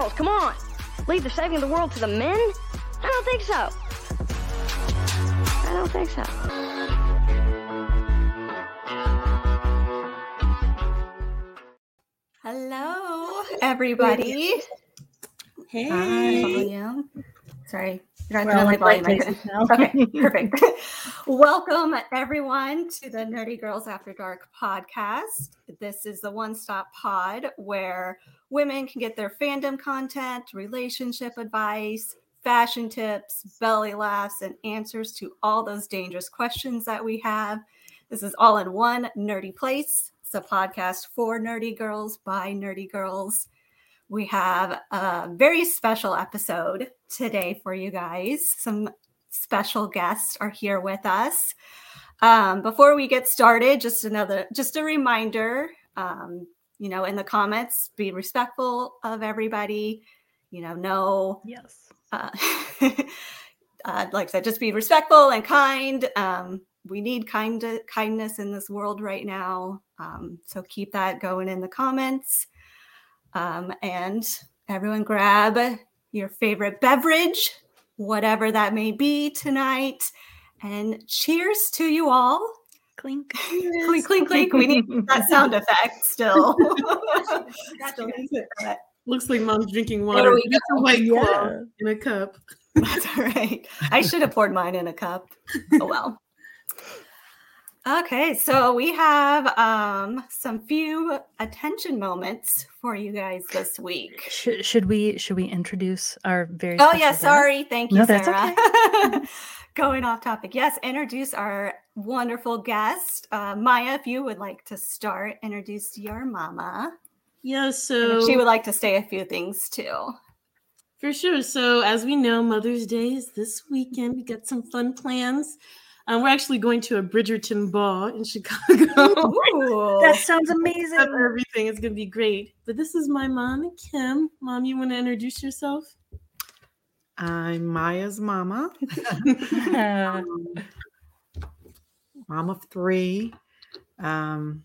girls. Come on. Leave the saving of the world to the men? I don't think so. I don't think so. Hello, everybody. Hey. Volume. Sorry. You're We're all my in volume. places. Okay, perfect. Welcome, everyone, to the Nerdy Girls After Dark podcast. This is the one stop pod where women can get their fandom content, relationship advice, fashion tips, belly laughs, and answers to all those dangerous questions that we have. This is all in one nerdy place. It's a podcast for nerdy girls by nerdy girls. We have a very special episode today for you guys. Some special guests are here with us. Um, before we get started, just another, just a reminder, um, you know, in the comments, be respectful of everybody. You know, no Yes. uh, uh, like I said, just be respectful and kind. Um, we need kind kindness in this world right now. Um, so keep that going in the comments. Um, and everyone grab your favorite beverage, whatever that may be tonight. And cheers to you all. Clink. Clink, clink, clink. We need that sound effect still. Still. Looks like mom's drinking There water. we It's a white Yeah. in a cup. That's all right. I should have poured mine in a cup. Oh well. Okay, so we have um some few attention moments for you guys this week. Should, should we should we introduce our very Oh special yeah, guest? sorry. Thank you, No, that's Sarah. Going off topic. Yes, introduce our wonderful guest. Uh, Maya, if you would like to start, introduce your mama. Yeah, so if she would like to say a few things too. for sure. So as we know, Mother's Day is this weekend. We got some fun plans. Um, we're actually going to a Bridgerton ball in Chicago. Ooh. That sounds amazing. everything. is gonna be great. But this is my mom, Kim. Mom, you want to introduce yourself? I'm Maya's mama, Uh, mom of three. Um,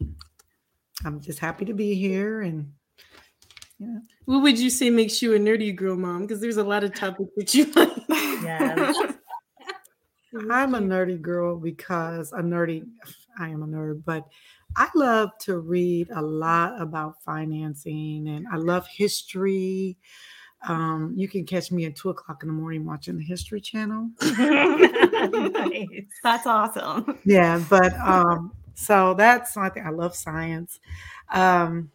I'm just happy to be here, and yeah. What would you say makes you a nerdy girl, mom? Because there's a lot of topics that you like. yes. I'm a nerdy girl because a nerdy. I am a nerd, but I love to read a lot about financing, and I love history. Um, you can catch me at two o'clock in the morning watching the History Channel. nice. That's awesome. yeah but um so that's I think I love science. Um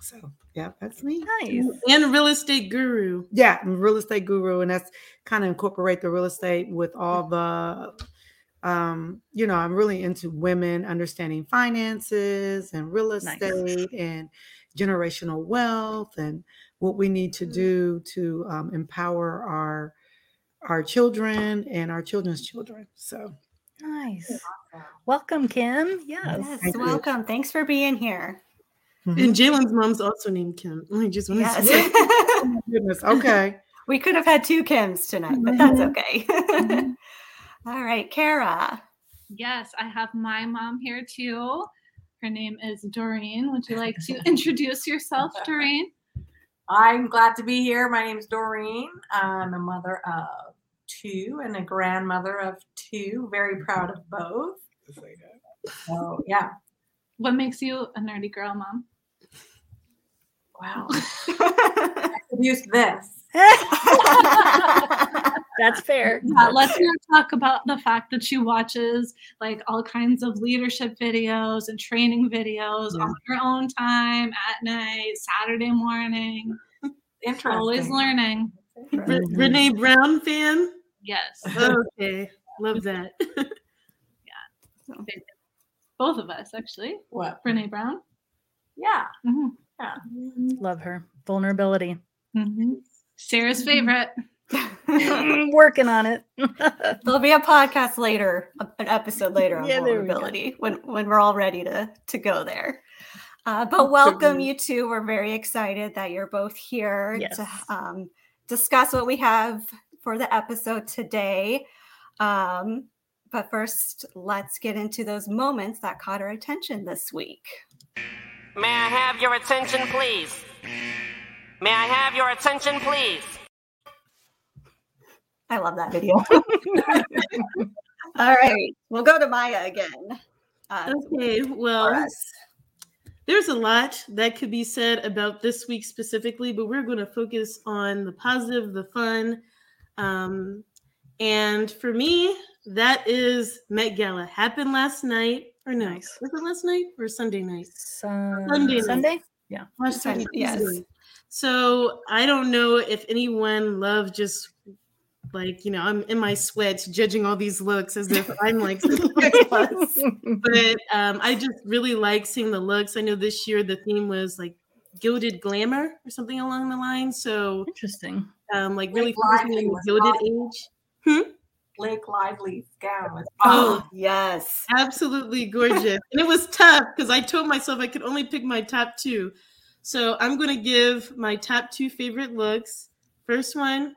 so yeah, that's me. Nice. and real estate guru. Yeah, I'm real estate guru, and that's kind of incorporate the real estate with all the um, you know, I'm really into women understanding finances and real Nice. estate and generational wealth and what we need to do to um, empower our our children and our children's children. So Nice. Welcome, Kim. Yes. Yes, Thank you. welcome. Thanks for being here. Mhm. And Jalen's mom's also named Kim. I just want to Yes. say. Oh my goodness. Okay. we could have had two Kims tonight, but that's Mhm. okay. Mhm. All right, Kara. Yes, I have my mom here too. Her name is Doreen. Would you like to introduce yourself, Doreen? I'm glad to be here. My name is Doreen. I'm a mother of two and a grandmother of two. Very proud of both. So yeah. What makes you a nerdy girl, mom? Wow. I could use this. That's fair. Yeah, let's not talk about the fact that she watches like all kinds of leadership videos and training videos Yeah. on her own time at night, Saturday morning. Interesting. Always learning. Re- Brene Brown fan. Yes. Okay, love that. Yeah. Both of us, actually. What? Brene Brown. Yeah. Mm-hmm. Mhm. Love her. Vulnerability. Sarah's favorite. Mm, Working on it. There'll be a podcast later, an episode later on Yeah, there we vulnerability when when we're all ready to to go there. Uh, but welcome, you two. We're very excited that you're both here Yes. to um, discuss what we have for the episode today. Um, but first, let's get into those moments that caught our attention this week. May I have your attention, please? May I have your attention, please? I love that video. All right, we'll go to Maya again. Uh, Okay, well, there's a lot that could be said about this week specifically, but we're going to focus on the positive, the fun. Um, and for me, that is Met Gala. Happened last night, or no? Nice. Was it last night or Sunday night? Sun- Sunday night. Sunday? Yeah. Last Sun- Sunday, yes. So I don't know if anyone loved just like you know I'm in my sweats judging all these looks as if I'm like but um, I just really like seeing the looks. I know this year the theme was like gilded glamour or something along the line. So Interesting. um, like really Blake focusing on the gilded awesome. age. Blake Lively's gown was Oh, Oh, yes. absolutely gorgeous. and it was tough because I told myself I could only pick my top two. So I'm going to give my top two favorite looks. First one,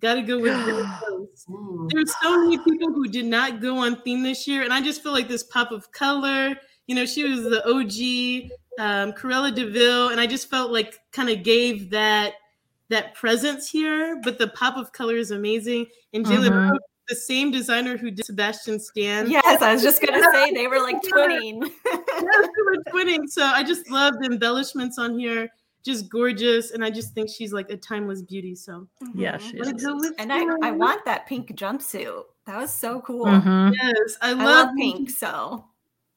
got to go with Jennifer There's so many people who did not go on theme this year, and I just feel like this pop of color. You know, she was the OG um, Cruella de Vil, and I just felt like kind of gave that that presence here. But the pop of color is amazing, and Jalen Mhm. Rose, the same designer who did Sebastian Stan. Yes, I was just gonna say they were like twinning. Yes, they were twinning. So I just love the embellishments on here. Just gorgeous, and I just think she's like a timeless beauty. So Yeah, Mhm. she is. And I, I want that pink jumpsuit. That was so cool. Mhm. yes, I I love, love pink, so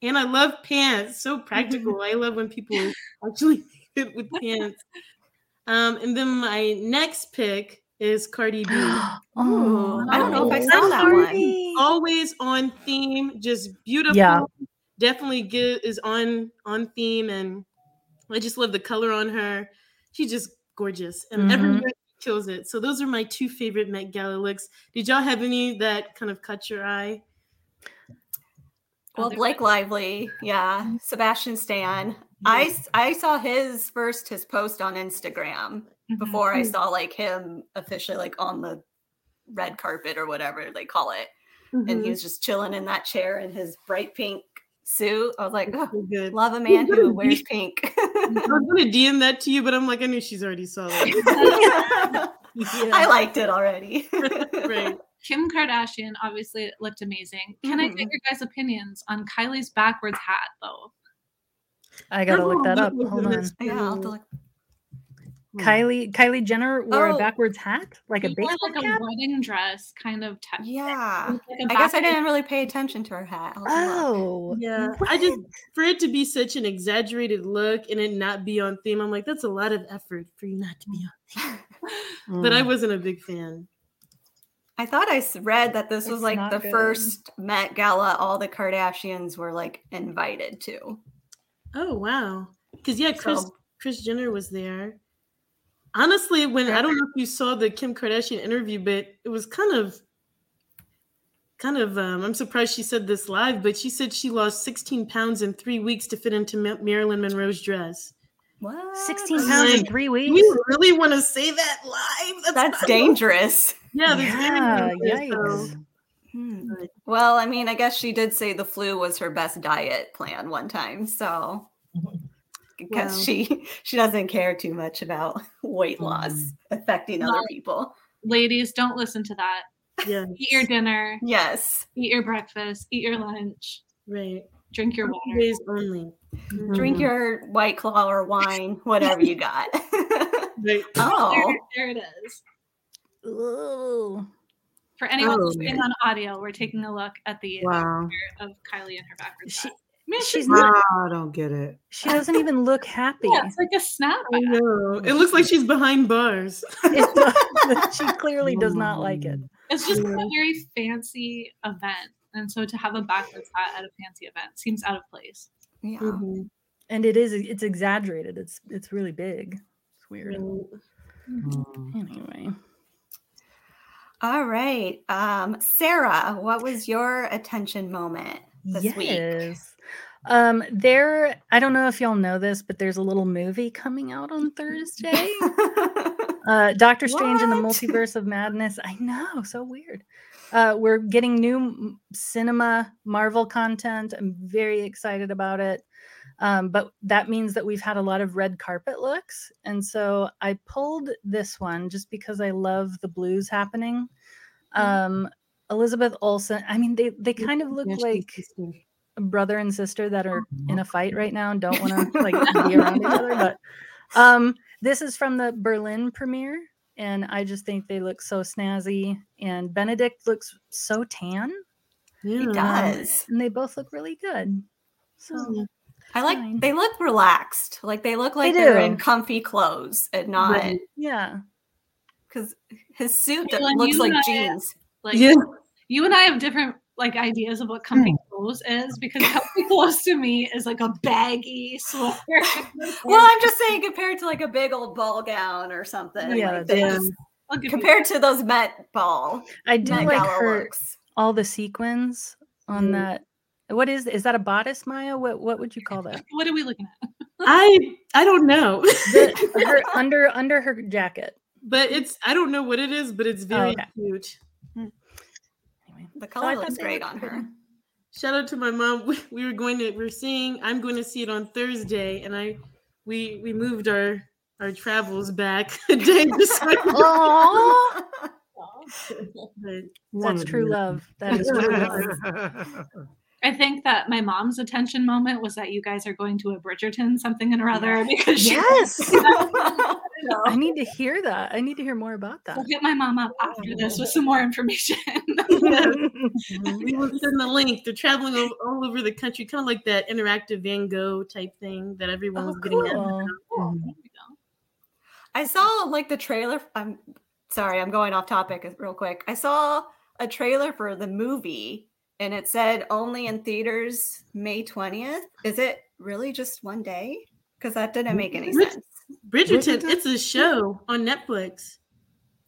and I love pants. So practical. I love when people actually fit with pants. Um, and then my next pick is Cardi B. Ooh, I don't know if I Oh, saw that one. Always on theme, just beautiful. Yeah. Definitely good is on on theme, and I just love the color on her. She's just gorgeous, and every Mhm. year kills it. So those are my two favorite Met Gala looks. Did y'all have any that kind of caught your eye? Well, Blake Lively, yeah, Sebastian Stan. I I saw his first his post on Instagram Mhm. before I saw like him officially like on the red carpet or whatever they call it, and Mhm. he was just chilling in that chair in his bright pink suit. I was like, oh, So good. love a man who wears pink. I was gonna DM that to you, but I'm like, I knew she's already saw it. I liked it already. right. Kim Kardashian obviously looked amazing. Can I Mhm. get your guys' opinions on Kylie's backwards hat though? I gotta look that up. Hold on. Yeah, I'll have to photo. Look. Kylie Kylie Jenner wore Oh. a backwards hat, like a She wore, baseball like cap. a wedding dress kind of te- Yeah, like a I guess I didn't really pay attention to her hat. I'll have to look. Oh, Yeah, I just for it to be such an exaggerated look and it not be on theme, I'm like, that's a lot of effort for you not to be on theme. But I Mm. wasn't a big fan. I thought I read that this was like the good. first Met Gala all the Kardashians were like invited to. Oh wow, because yeah, Kris So- Kris Jenner was there. Honestly, when I don't know if you saw the Kim Kardashian interview, but it was kind of, kind of. Um, I'm surprised she said this live, but she said she lost 16 pounds in three weeks to fit into Ma- Marilyn Monroe's dress. What? 16 I'm pounds in three weeks. you really want to say that live? That's not- dangerous. Yeah, there's Yeah, dangerous, yikes. so- Hmm. Well, I mean, I guess she did say the flu was her best diet plan one time, so because Wow. she she doesn't care too much about weight loss mm. affecting other people. Ladies, don't listen to that. Yeah, Eat your dinner, Yes, eat your breakfast, eat your lunch, right. drink your water. Days only. drink mm-hmm. your white claw or wine, whatever you got. Right. oh, There, there it is. Ooh. For anyone Oh, listening on audio, we're taking a look at the Wow. of Kylie and her backwards She. Man, she's she's not. I don't get it. She doesn't even look happy. yeah, it's like a snap. I know. It looks like she's behind bars. She clearly does not like it. It's just a very fancy event. And so to have a backwards hat at a fancy event seems out of place. yeah. Mhm. And it is. It's exaggerated. It's it's really big. It's weird. Mm. Anyway. All right, um, Sarah, what was your attention moment this week? Um, there. I don't know if y'all know this, but there's a little movie coming out on Thursday. uh, Doctor Strange in the Multiverse of Madness. I know, so weird. Uh, we're getting new cinema Marvel content. I'm very excited about it. Um, but that means that we've had a lot of red carpet looks. And so I pulled this one just because I love the blues happening. Um, Elizabeth Olsen, I mean, they, they kind of look like brother and sister that are in a fight right now and don't want to like be around each other. But um, this is from the Berlin premiere, and I just think they look so snazzy. And Benedict looks so tan, Yeah. He does. and they both look really good. So Hmm. I like fine. they look relaxed. Like they look like They they are in comfy clothes and not Right. yeah, because his suit Caitlin, looks like I- jeans. Like Yeah. you and I have different like ideas of what comfy clothes is because comfy clothes to me is like a baggy sweater. Well, I'm just saying compared to like a big old ball gown or something. Yeah, like that's they true. just- I'll give you compared to those Met ball, I do Met like her looks. all the sequins on Mm. that. What is is that a bodice, Maya? What what would you call that? what are we looking at? I I don't know. The, her under under her jacket. but it's I don't know what it is, but it's very okay. cute. The color thought looks great on her. Pretty. Shout out to my mom. We, we were going to we're seeing I'm going to see it on Thursday and I we we moved our our travels back a day just so I could- but That's true love. That is true love. I think that my mom's attention moment was that you guys are going to a Bridgerton something and or other because Yes. I I need to hear that. I need to hear more about that. We'll get my mom up after this with some more information. we will send the link. They're traveling all, all over the country, kind of like that interactive Van Gogh type thing that everyone Oh, was getting at. cool. Oh, mm-hmm. I saw like the trailer. I'm sorry, I'm going off topic real quick. I saw a trailer for the movie and it said only in theaters May 20th. Is it really just one day? Because that didn't make any Brid- sense. Bridgerton, Bridgerton? it's a show on Netflix.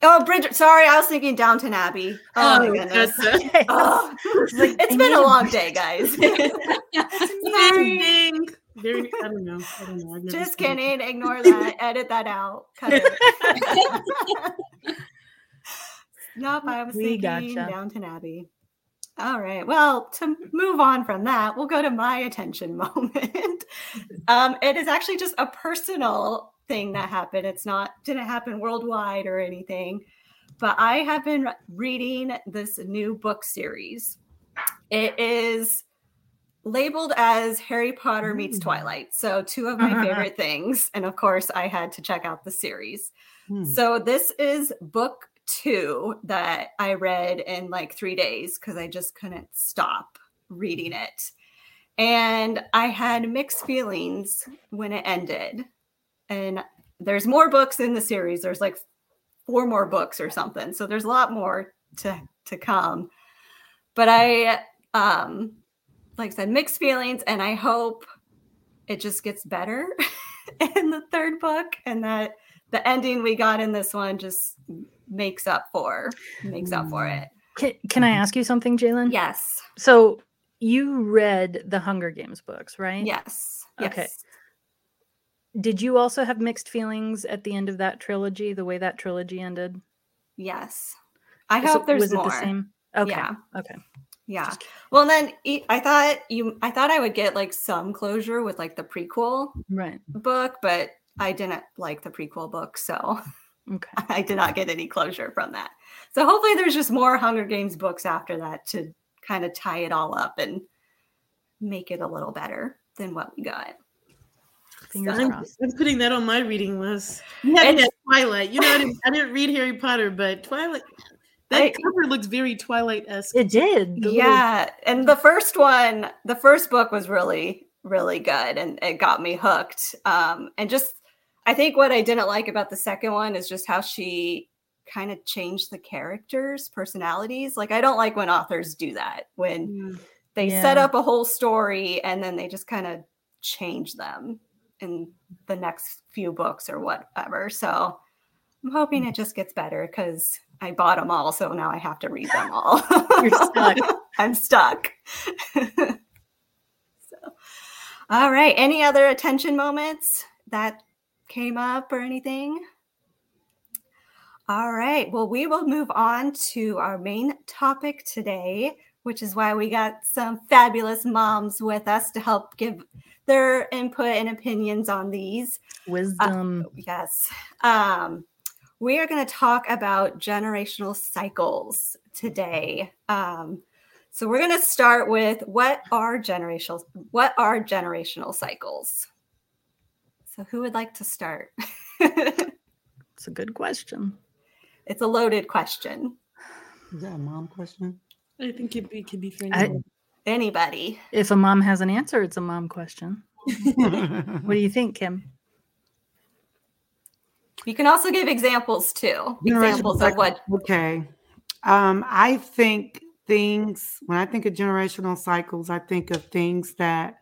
Oh, Bridget. Sorry, I was thinking Downton Abbey. Oh, my oh, goodness. that's a- Oh, like, it's I been a a long day, guys. Sorry. Ding. Very, I don't know. I don't know. Just seen it. kidding. Ignore that. Edit that out. Cut it. nope, I was We thinking gotcha. Downton Abbey. All right. Well, to move on from that, we'll go to my attention moment. um, it is actually just a personal thing that happened. It's not didn't happen worldwide or anything, but I have been re- reading this new book series. It is labeled as Harry Potter meets Mm. Twilight. So two of my favorite things, and of course, I had to check out the series. Hmm. So this is book two that I read in like three days because I just couldn't stop reading it. And I had mixed feelings when it ended. And there's more books in the series. There's like four more books or something. So there's a lot more to to come. But I um like I said, mixed feelings, and I hope it just gets better in the third book and that the ending we got in this one just makes up for makes up for hmm. it. Can, can I mm-hmm. ask you something, Jalen? Yes. So you read the Hunger Games books, right? Yes. Okay. Yes. Did you also have mixed feelings at the end of that trilogy, the way that trilogy ended? Yes. I So hope there's was more. it the same? Okay. Yeah. Okay. Yeah. Well, then I thought you I thought I would get like some closure with like the prequel Right. book, but I didn't like the prequel book, so Okay. I did not get any closure from that. So hopefully there's just more Hunger Games books after that to kind of tie it all up and make it a little better than what we got. Fingers I'm, crossed. I'm putting that on my reading list. Yeah, had me Twilight. You know, I didn't, I didn't read Harry Potter, but Twilight. That I- cover looks very Twilight esque. It did. the little- yeah, and the first one, the first book was really really good and it got me hooked. Um and just I think what I didn't like about the second one is just how she kind of changed the characters' personalities. Like I don't like when authors do that when mm. they set up a whole story and then they just kind of change them in the next few books or whatever. So I'm hoping it just gets better because I bought them all, so now I have to read them all. You're stuck. I'm stuck. so, all right. Any other attention moments that came up or anything? All right. Well, we will move on to our main topic today, which is why we got some fabulous moms with us to help give their input and opinions on these. Wisdom. Uh, yes. Um, we are going to talk about generational cycles today. Um, so we're going to start with what are generational what are generational cycles? So who would like to start? it's a good question. It's a loaded question. Is that a mom question? I think it, it could be for I- Anybody. If a mom has an answer, it's a mom question. What do you think, Kim? You can also give examples too. Examples of what Okay. Um, I think things, when I think of generational cycles, I think of things that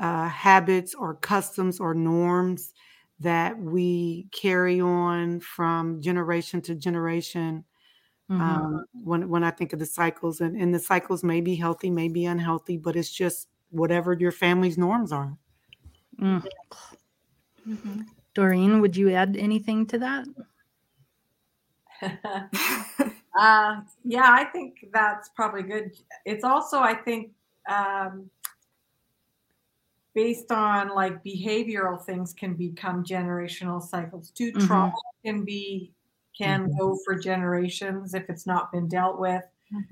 uh, habits or customs or norms that we carry on from generation to generation. Mhm. Um, when when I think of the cycles, and, and the cycles may be healthy, may be unhealthy, but it's just whatever your family's norms are. Mm. Doreen, would you add anything to that? uh, yeah, I think that's probably good. It's also, I think, um, based on like behavioral things can become generational cycles too. Mhm. Trauma can be can go for generations if it's not been dealt with.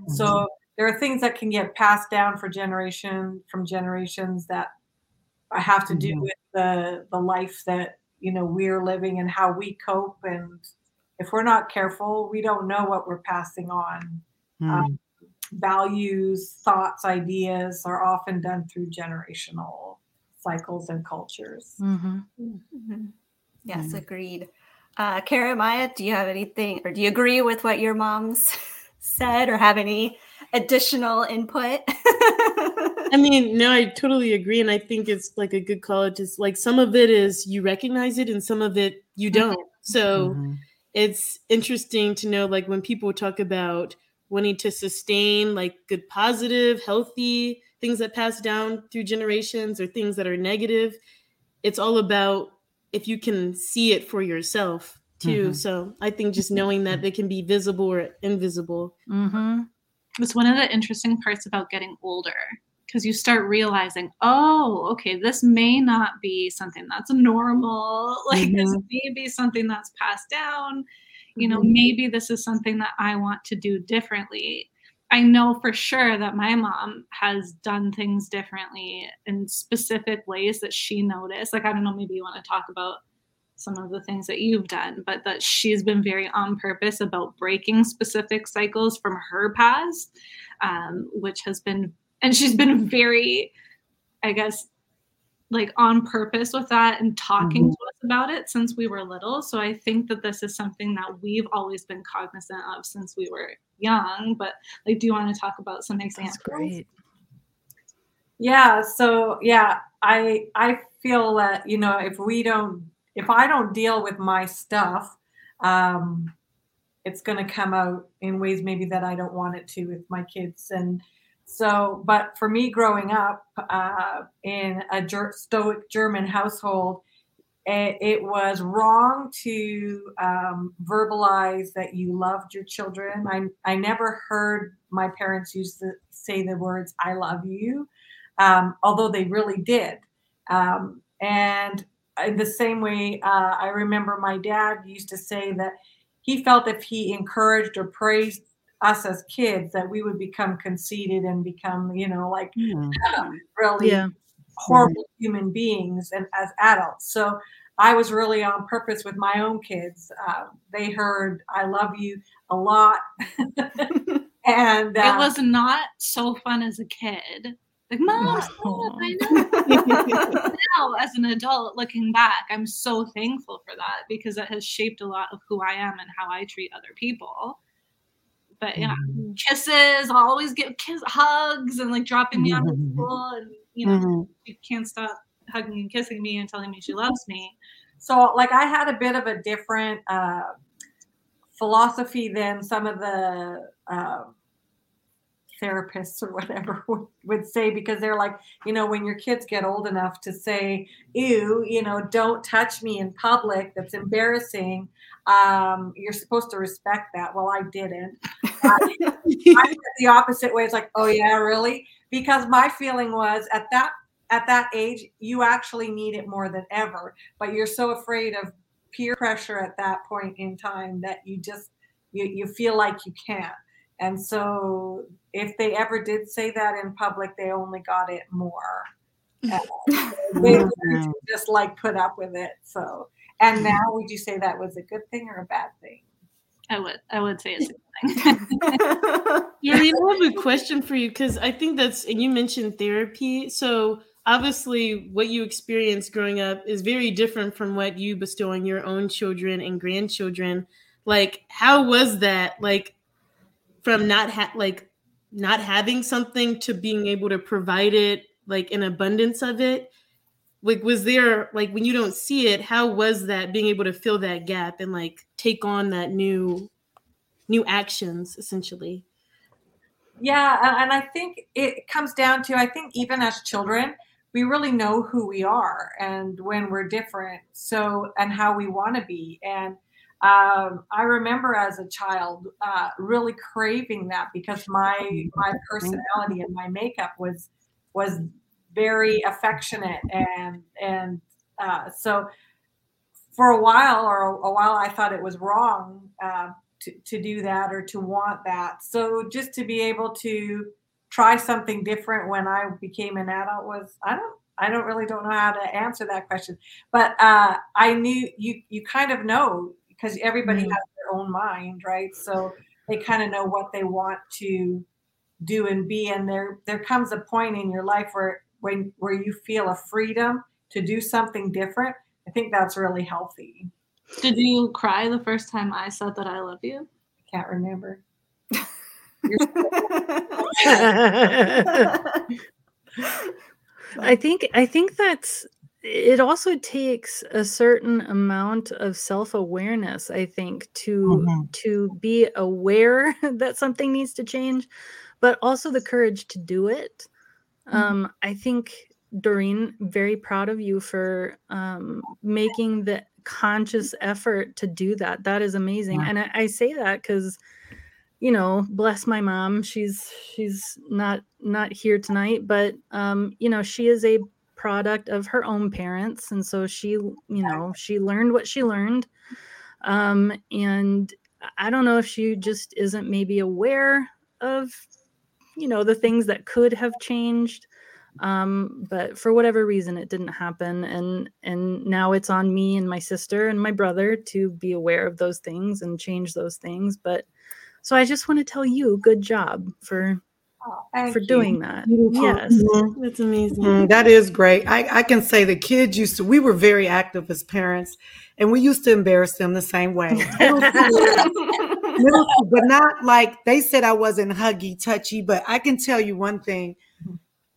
So there are things that can get passed down for generation from generations that have to do Mhm. with the the life that you know we're living and how we cope and if we're not careful we don't know what we're passing on Mm. um, values thoughts ideas are often done through generational cycles and cultures Mm-hmm. Mhm. Yes, Mm. agreed. Uh, Kara, Maya, do you have anything, or do you agree with what your moms said, or have any additional input? I mean, no, I totally agree, and I think it's like a good call. Just like some of it is you recognize it, and some of it you don't. So Mhm. it's interesting to know, like when people talk about wanting to sustain like good, positive, healthy things that pass down through generations, or things that are negative. It's all about if you can see it for yourself too. Mhm. So I think just knowing that they can be visible or invisible. Mm-hmm. It's one of the interesting parts about getting older because you start realizing, oh, okay, this may not be something that's normal. Like this Mhm. may be something that's passed down. You know, Mhm. maybe this is something that I want to do differently. I know for sure that my mom has done things differently in specific ways that she noticed. Like, I don't know, maybe you want to talk about some of the things that you've done, but that she's been very on purpose about breaking specific cycles from her past, um, which has been, and she's been very, I guess, like on purpose with that and talking Mhm. to about it since we were little. So I think that this is something that we've always been cognizant of since we were young. But like, do you want to talk about some examples? That's great. Yeah, so yeah, I I feel that you know if we don't if I don't deal with my stuff, um, it's going to come out in ways maybe that I don't want it to with my kids. And so, but for me growing up uh, in a ger- stoic German household, it, it was wrong to um, verbalize that you loved your children. I I never heard my parents use the say the words "I love you." um, although they really did. Um, and in the same way, uh, I remember my dad used to say that he felt if he encouraged or praised us as kids, that we would become conceited and become, you know, like Yeah. really Yeah. Horrible human beings and as adults. So I was really on purpose with my own kids. Uh, they heard "I love you" a lot, and uh, It was not so fun as a kid. Like, mom, stop, I know. now as an adult looking back i'm so thankful for that because it has shaped a lot of who i am and how i treat other people but yeah kisses I'll always give kiss hugs and like dropping me off at school and you know Mhm. she can't stop hugging and kissing me and telling me she loves me so like i had a bit of a different uh, philosophy than some of the uh, therapists or whatever would, would say because they're like, you know, when your kids get old enough to say, ew, you know, don't touch me in public, that's embarrassing. Um, you're supposed to respect that. Well, I didn't. I, I the opposite way. It's like, oh yeah, really? Because my feeling was at that at that age, you actually need it more than ever. But you're so afraid of peer pressure at that point in time that you just you, you feel like you can't. And so if they ever did say that in public, they only got it more. Uh, they just like put up with it. So and now would you say that was a good thing or a bad thing? I would I would say it's a good thing. Doreen, I have a question for you because I think that's and you mentioned therapy. So obviously what you experienced growing up is very different from what you bestow on your own children and grandchildren like how was that like from not ha- like not having something to being able to provide it like an abundance of it like was there like when you don't see it how was that being able to fill that gap and like take on that new new actions essentially? Yeah and i think it comes down to i think even as children we really know who we are and when we're different so and how we want to be. And um, i remember as a child uh, really craving that because my my personality and my makeup was was very affectionate and and uh, so for a while or a, while i thought it was wrong uh, to, to do that or to want that so just to be able to try something different when I became an adult was I don't I don't really don't know how to answer that question, but uh, I knew you you kind of know because everybody mm-hmm. has their own mind, right? So they kind of know what they want to do and be, and there there comes a point in your life where when where you feel a freedom to do something different. I think that's really healthy. Did you cry the first time I said that I love you? I can't remember. I think I think that's it also takes a certain amount of self-awareness i think to mm-hmm. to be aware that something needs to change but also the courage to do it. Um, i think doreen very proud of you for um, making the conscious effort to do that. That is amazing. And I, I say that because you know bless my mom. She's she's not not here tonight but um you know she is a product of her own parents. And so she you know she learned what she learned. Um and i don't know if she just isn't maybe aware of you know the things that could have changed um but for whatever reason it didn't happen and and now it's on me and my sister and my brother to be aware of those things and change those things but so I just want to tell you, good job for oh, for you. doing that. Beautiful. Yes, mm-hmm. that's amazing. Mm, that is great. I, I can say the kids used to. We were very active as parents, and we used to embarrass them the same way. but not like they said I wasn't huggy, touchy. But I can tell you one thing: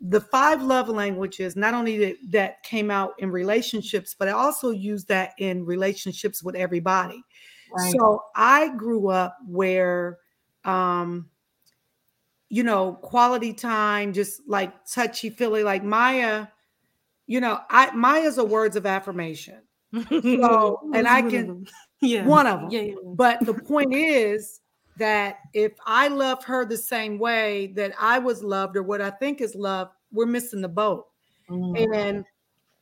the five love languages. Not only that, that came out in relationships, but I also use that in relationships with everybody. Right. So I grew up where, um, you know, quality time, just like touchy feely, like Maya, you know, I Maya's a words of affirmation. So, and I can, yeah, one of them. Yeah, yeah. But the point is that if I love her the same way that I was loved, or what I think is love, we're missing the boat. Mm. And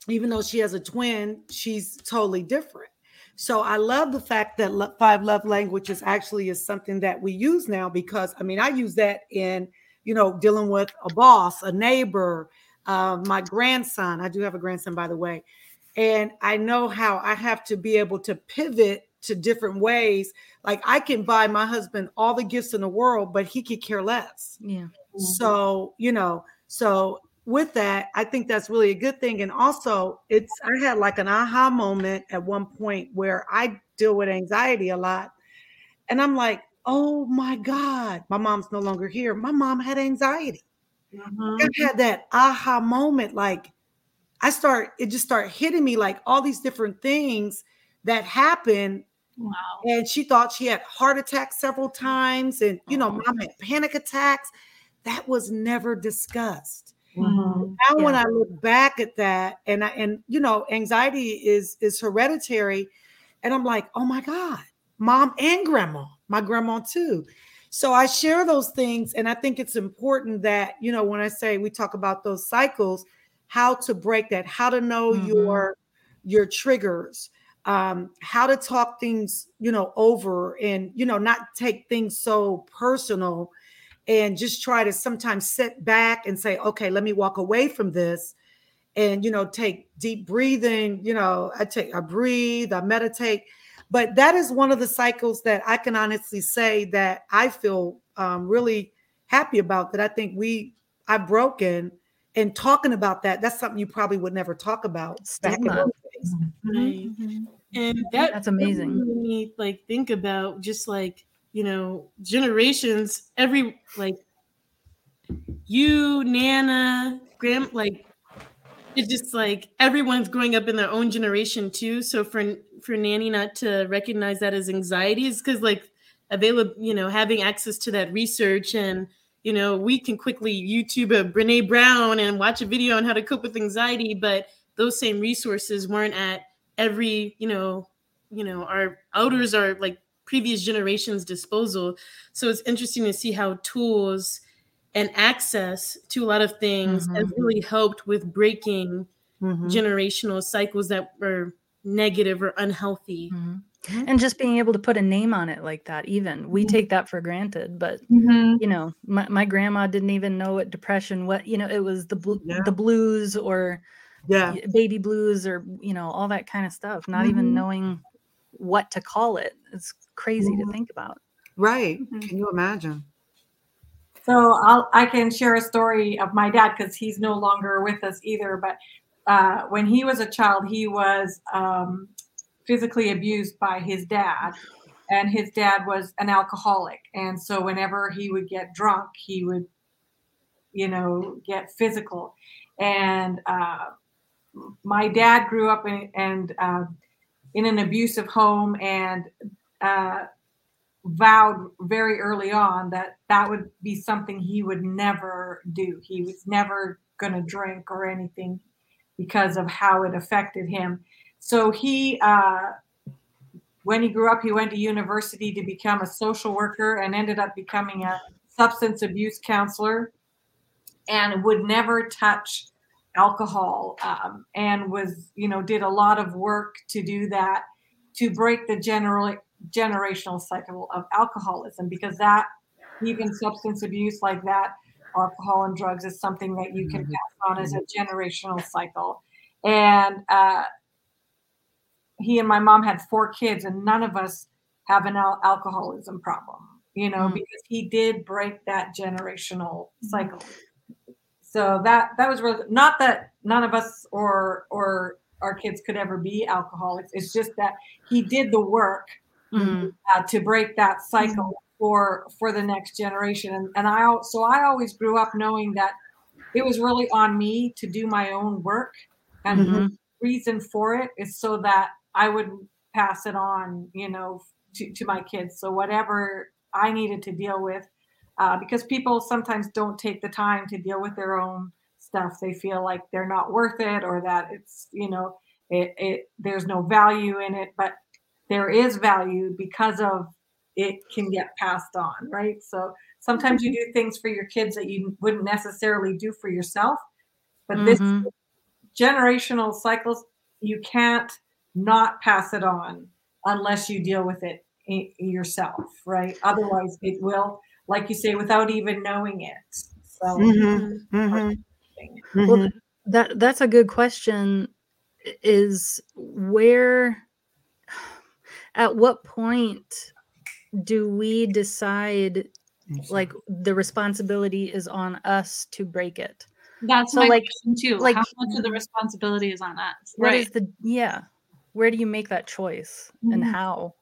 even though she has a twin, she's totally different. So I love the fact that five love languages actually is something that we use now because I mean I use that in you know dealing with a boss, a neighbor, uh, my grandson. I do have a grandson by the way, and I know how I have to be able to pivot to different ways. Like I can buy my husband all the gifts in the world, but he could care less. Yeah. So you know, so with that, I think that's really a good thing. And also, it's I had like an aha moment at one point where I deal with anxiety a lot. And I'm like, oh my God, my mom's no longer here. My mom had anxiety. Mm-hmm. I had that aha moment. Like I start, it just started hitting me like all these different things that happen. Wow. And she thought she had heart attacks several times. And, you know, mom had panic attacks that was never discussed. Mhm. Now when I look back at that and I and you know, anxiety is is hereditary and I'm like, "Oh my god, mom and grandma, my grandma too." So I share those things and I think it's important that, you know, when I say we talk about those cycles, how to break that, how to know Mhm. your your triggers, um, how to talk things, you know, over and you know, not take things so personal and just try to sometimes sit back and say, okay, let me walk away from this and you know, take deep breathing, you know, I take I breathe, I meditate. But that is one of the cycles that I can honestly say that I feel um, really happy about that I think we I've broken and talking about that, that's something you probably would never talk about Stigma. Right. Mhm. And that That's amazing. made me like think about just like you know generations. Every like you, Nana, Grand, like it's just like everyone's growing up in their own generation too. So for for Nanny not to recognize that as anxiety is because like available, you know, having access to that research and you know we can quickly YouTube a Brene Brown and watch a video on how to cope with anxiety, but those same resources weren't at every you know you know our elders are like previous generations disposal so it's interesting to see how tools and access to a lot of things has Mhm. really helped with breaking Mhm. generational cycles that were negative or unhealthy Mhm. And just being able to put a name on it like that, even we take that for granted. But Mhm. you know, my, my grandma didn't even know what depression, what you know, it was the blu- Yeah. the blues or Yeah. baby blues or you know all that kind of stuff. Not Mhm. even knowing what to call it. It's crazy Mhm. to think about. Right. Mhm. Can you imagine? So I'll I can share a story of my dad because he's no longer with us either. But uh, when he was a child, he was um, physically abused by his dad, and his dad was an alcoholic. And so whenever he would get drunk, he would, you know, get physical. And uh, my dad grew up in and uh, in an abusive home and. Uh, vowed very early on that that would be something he would never do. He was never going to drink or anything because of how it affected him. So he, uh, when he grew up, he went to university to become a social worker and ended up becoming a substance abuse counselor and would never touch alcohol um, and was, you know, did a lot of work to do that to break the general generational cycle of alcoholism because that even substance abuse like that alcohol and drugs is something that you can pass on as a generational cycle. And uh, he and my mom had four kids and none of us have an al- alcoholism problem you know Mm. because he did break that generational cycle so that that was really not that none of us or or our kids could ever be alcoholics it's just that he did the work Mhm. uh, to break that cycle for for the next generation and, and i so i always grew up knowing that it was really on me to do my own work and the Mhm. reason for it is so that i would pass it on you know to, to my kids so whatever i needed to deal with uh, because people sometimes don't take the time to deal with their own stuff they feel like they're not worth it or that it's you know it, it there's no value in it but there is value because of it can get passed on, right? So sometimes you do things for your kids that you wouldn't necessarily do for yourself. But this Mhm. generational cycles, you can't not pass it on unless you deal with it yourself, right? Otherwise, it will, like you say, without even knowing it. So, Mhm. Mhm. Well, Mhm. th- that that's a good question. Is where, at what point, do we decide like the responsibility is on us to break it? That's So, my like- question too. like- How much of the responsibility is on us? What is the yeah? Where do you make that choice and Mhm. how?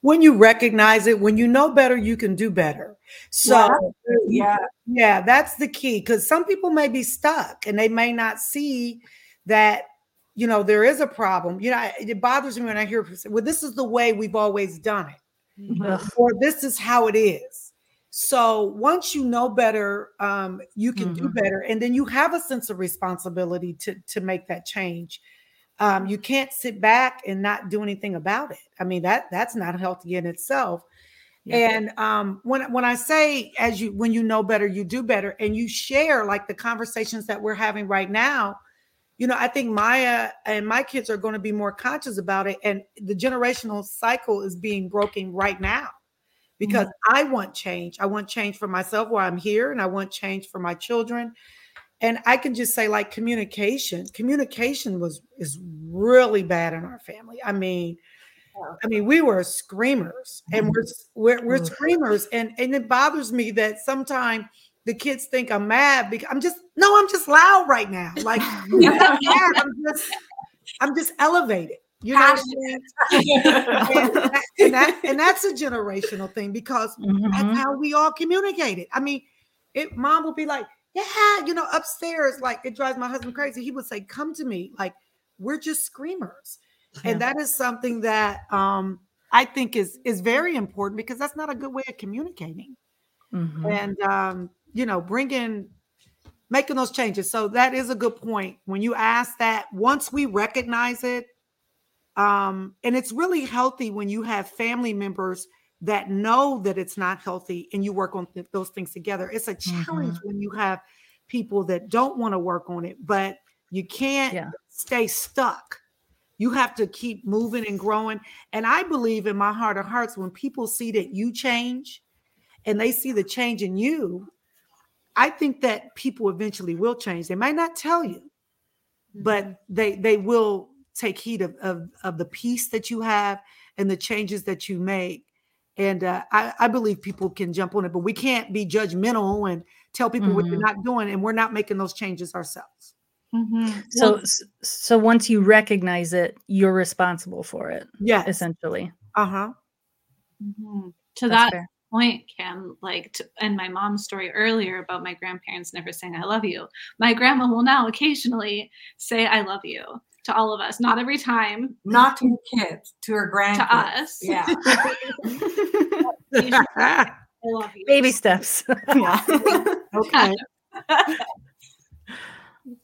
When you recognize it, when you know better, you can do better. So yeah, Yeah, that's the key because some people may be stuck and they may not see that, you know, there is a problem. You know, it bothers me when I hear, well, this is the way we've always done it, Ugh. or this is how it is. So once you know better, um, you can do Mhm. better, and then you have a sense of responsibility to to make that change. Um, you can't sit back and not do anything about it. I mean that that's not healthy in itself. Yeah. And um, when when I say as you when you know better, you do better, and you share like the conversations that we're having right now. You know, I think Maya and my kids are going to be more conscious about it, and the generational cycle is being broken right now because I want change. I want change for myself while I'm here, and I want change for my children. And I can just say, like communication, communication was is really bad in our family. I mean, I mean, we were screamers, and we're we're, we're Oof. screamers, and and it bothers me that sometimes the kids think I'm mad because I'm just no, I'm just loud right now. Like I'm mad. I'm just I'm just elevated. You know and, that, and, that, and that's a generational thing because Mhm. that's how we all communicated. I mean, it mom would be like, Yeah, you know, upstairs, like it drives my husband crazy. He would say, Come to me, like we're just screamers. And that is something that um I think is is very important because that's not a good way of communicating Mhm. and um, you know, bringing making those changes. So that is a good point. When you ask that, once we recognize it, um, and it's really healthy when you have family members that know that it's not healthy and you work on th- those things together. It's a mm-hmm. challenge when you have people that don't want to work on it, but you can't Yeah. stay stuck. You have to keep moving and growing. And I believe in my heart of hearts, when people see that you change and they see the change in you, I think that people eventually will change. They might not tell you, but mm-hmm. they they will take heed of, of, of the peace that you have and the changes that you make. And uh, I, I believe people can jump on it, but we can't be judgmental and tell people what you're Mhm. not doing, and we're not making those changes ourselves. Mhm. So so once you recognize it, you're responsible for it, Yeah, essentially. Uh huh. mhm. to That's that fair. point, Kim, like, to, and my mom's story earlier about my grandparents never saying "I love you." My grandma will now occasionally say "I love you" to all of us. Not every time Not to the kids, to her grand to us. Yeah. I love you. Baby steps. yeah. okay.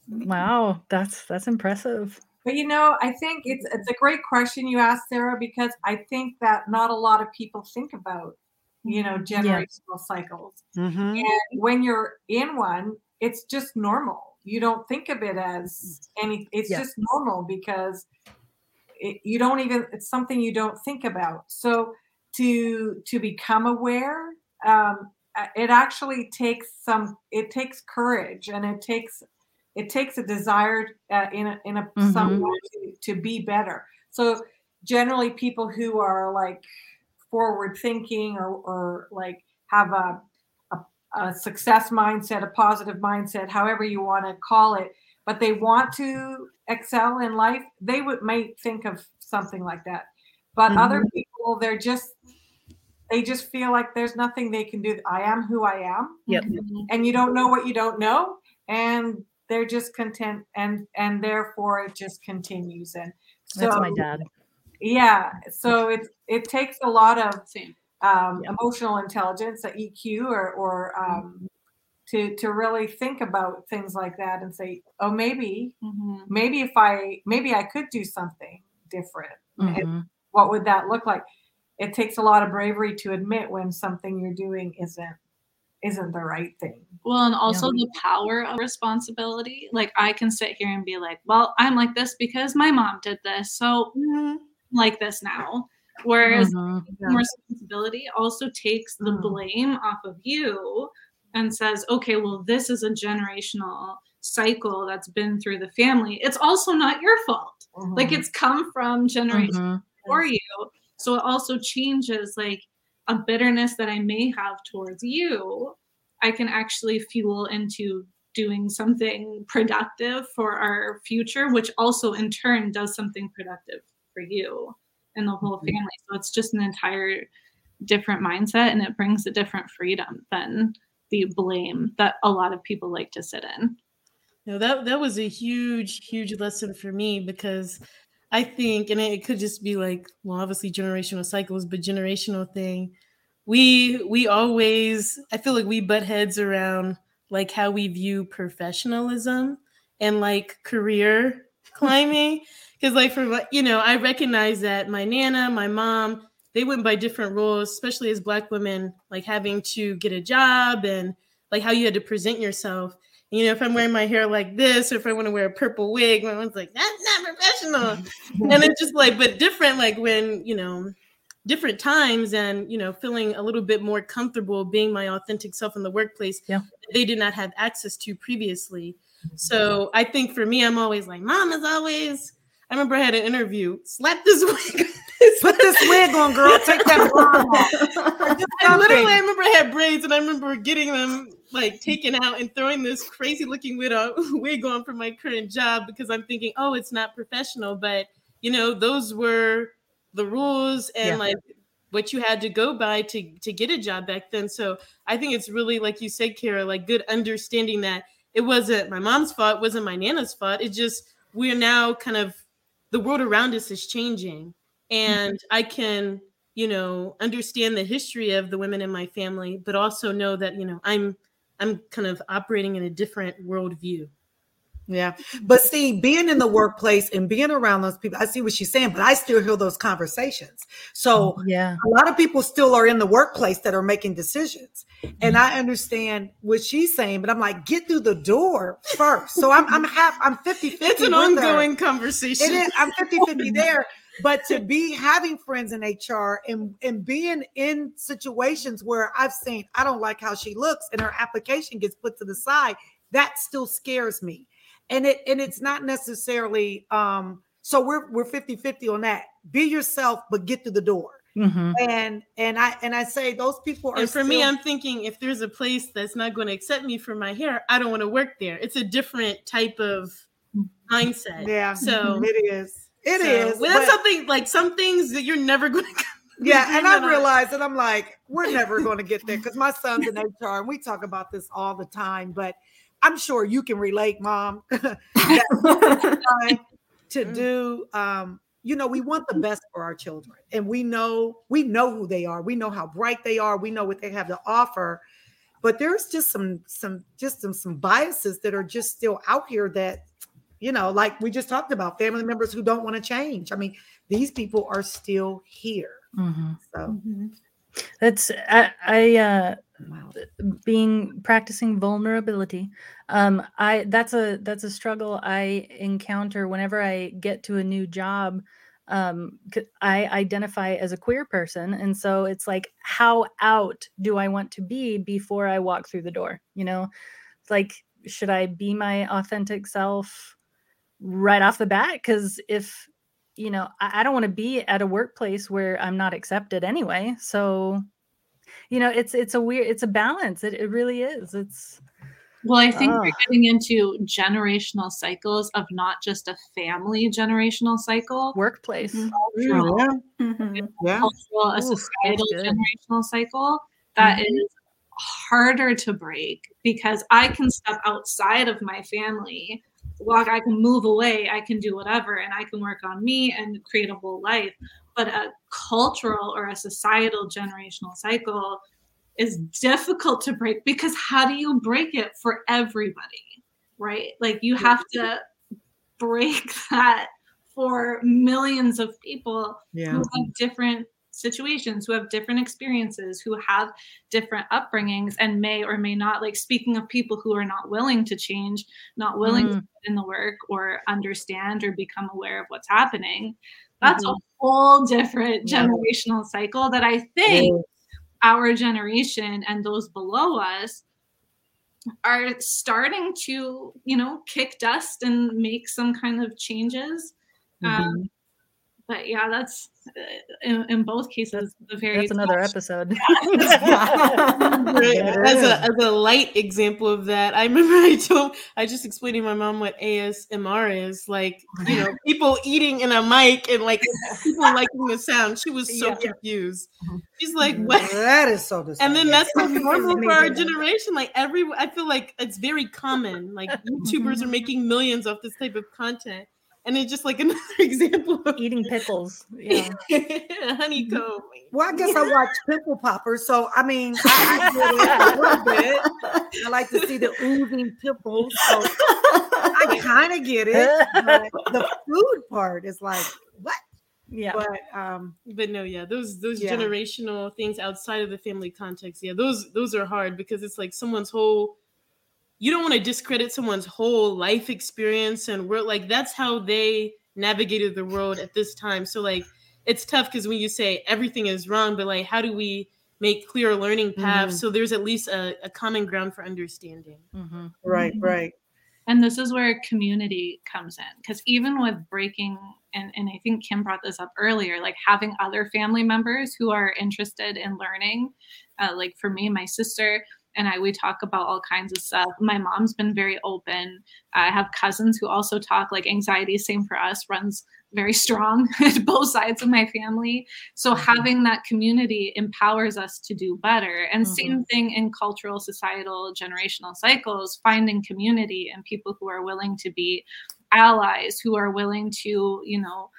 wow, that's that's impressive. But you know, I think it's it's a great question you asked, Sarah, because I think that not a lot of people think about, you know, generational cycles. Mhm. And when you're in one, it's just normal. You don't think of it as any. It's Yeah. just normal because it, you don't even. It's something you don't think about. So to to become aware, um, uh, it actually takes some. It takes courage, and it takes it takes a desire uh, in a in a Mhm. way to, to be better. So generally, people who are like forward thinking or or like have a a, a success mindset, a positive mindset, however you want to call it, but they want to excel in life, they would might think of something like that. But other people, they're just they just feel like there's nothing they can do. I am who I am Yep. Mhm. and you don't know what you don't know and they're just content and and therefore it just continues and so That's my dad. yeah so it it takes a lot of Same. Um, Yep. emotional intelligence, a EQ, or or um, to to really think about things like that and say, oh, maybe Mhm. maybe if I maybe I could do something different. And Mhm. What would that look like? It takes a lot of bravery to admit when something you're doing isn't isn't the right thing. Well, and also the power of responsibility. Like I can sit here and be like, well, I'm like this because my mom did this. So I'm like this now. Whereas Mhm. taking responsibility also takes the Mm. blame off of you and says, okay, well, this is a generational cycle that's been through the family. It's also not your fault. Like Mhm. it's come from generations Mhm. for you. So it also changes like a bitterness that I may have towards you. I can actually fuel into doing something productive for our future, which also in turn does something productive for you and the whole mm-hmm. family. So it's just an entire different mindset and it brings a different freedom than the blame that a lot of people like to sit in. No, that that was a huge, huge lesson for me because I think, and it could just be like, well, obviously generational cycles, but generational thing. we we always I feel like we butt heads around like how we view professionalism and like career climbing because like for you know I recognize that my nana, my mom, they went by different rules, especially as black women, like having to get a job and like how you had to present yourself. You know, if I'm wearing my hair like this, or if I want to wear a purple wig, my one's like, that's not professional. and it's just like, but different, like when, you know, different times and, you know, feeling a little bit more comfortable being my authentic self in the workplace Yeah. they did not have access to previously. Mm-hmm. So I think for me, I'm always like, mom is always, I remember I had an interview, slap this wig. Put this wig on, girl. Take that blonde off. And literally, I remember I had braids, and I remember getting them like taken out and throwing this crazy looking wig on, wig on for my current job because I'm thinking, oh, it's not professional. But you know, those were the rules and Yeah. like what you had to go by to to get a job back then. So I think it's really like you said, Kara, like good understanding that it wasn't my mom's fault, it wasn't my nana's fault. It just we're now kind of the world around us is changing. And i can you know understand the history of the women in my family but also know that you know i'm i'm kind of operating in a different worldview Yeah. But see, being in the workplace and being around those people, I see what she's saying, but I still hear those conversations. So mm, Yeah. a lot of people still are in the workplace that are making decisions. And I mm-hmm. understand what she's saying, but I'm like, get through the door first. So I'm I'm half I'm 50 50. it's an ongoing conversation It is. I'm 50 50 there. But to be having friends in HR and, and being in situations where I've seen, I don't like how she looks and her application gets put to the side, that still scares me. And it and it's not necessarily um so we're we're 50 50 on that. Be yourself, but get through the door. hmm And and I and I say those people are and for me i'm thinking if there's a place that's not going to accept me for my hair i don't want to work there it's a different type of mindset yeah, so it is. It so- is. well, that's but- something like some things that you're never going to Yeah, and I realize realize that I'm like, we're never going to get there because my son's in HR and we talk about this all the time. But I'm sure you can relate, Mom, to Mm. do. Um, you know, we want the best for our children, and we know we know who they are. We know how bright they are. We know what they have to offer. But there's just some some just some some biases that are just still out here that you know, like we just talked about, family members who don't want to change. I mean, these people are still here. hmm So That's I, I uh wow. being practicing vulnerability um i that's a that's a struggle i encounter whenever i get to a new job um i identify as a queer person and so it's like how out do i want to be before i walk through the door you know it's like should i be my authentic self right off the bat because if you know i, I don't want to be at a workplace where i'm not accepted anyway so you know it's it's a weird it's a balance it, it really is it's Well, I think we're getting into generational cycles of not just a family generational cycle, workplace cultural, Yeah, Mhm. yeah. cultural, a Ooh, societal that's generational cycle that Mhm. is harder to break because I can step outside of my family. Well, I can move away, I can do whatever, and I can work on me and create a whole life. But a cultural or a societal generational cycle is difficult to break because how do you break it for everybody? Right? Like you have to break that for millions of people Yeah. who have different situations, who have different experiences, who have different upbringings, and may or may not. Like speaking of people who are not willing to change, not willing to Mm. put in the work or understand or become aware of what's happening. That's a whole different Yeah. generational cycle that I think our generation and those below us are starting to, you know, kick dust and make some kind of changes. Um, but yeah, that's uh, in, in both cases the very that's another tough- episode Right. Yeah. as a as a light example of that, I remember I told I just explained to my mom what ASMR is. Like, you know, people eating in a mic and like people liking the sound. She was so Yeah. confused. Mm-hmm. She's like, mm-hmm. what? That is so disgusting. And then that's so normal for our generation. Like every I feel like it's very common. Like mm-hmm. YouTubers are making millions off this type of content. And it's just like another example of Eating pickles. Yeah. honeycomb. Well, I guess I watch Pimple Poppers, so I mean, I, I get it a little bit. I like to see the oozing pimples, so I kind of get it. But the food part is like, what? Yeah. But um, But no, yeah, those those Yeah. generational things outside of the family context, yeah, those those are hard because it's like someone's whole. You don't want to discredit someone's whole life experience and world. Like that's how they navigated the world at this time. So like, it's tough because when you say everything is wrong, but like, how do we make clear learning paths Mhm. so there's at least a, a common ground for understanding? hmm right, right. And this is where community comes in. Because even with breaking, and, and I think Kim brought this up earlier, like having other family members who are interested in learning. Uh, like for me, my sister and I, we talk about all kinds of stuff. My mom's been very open. I have cousins who also talk, like anxiety, same for us, runs very strong at both sides of my family. So mm-hmm. having that community empowers us to do better. And mm-hmm. same thing in cultural, societal, generational cycles, finding community and people who are willing to be allies, who are willing to, you know,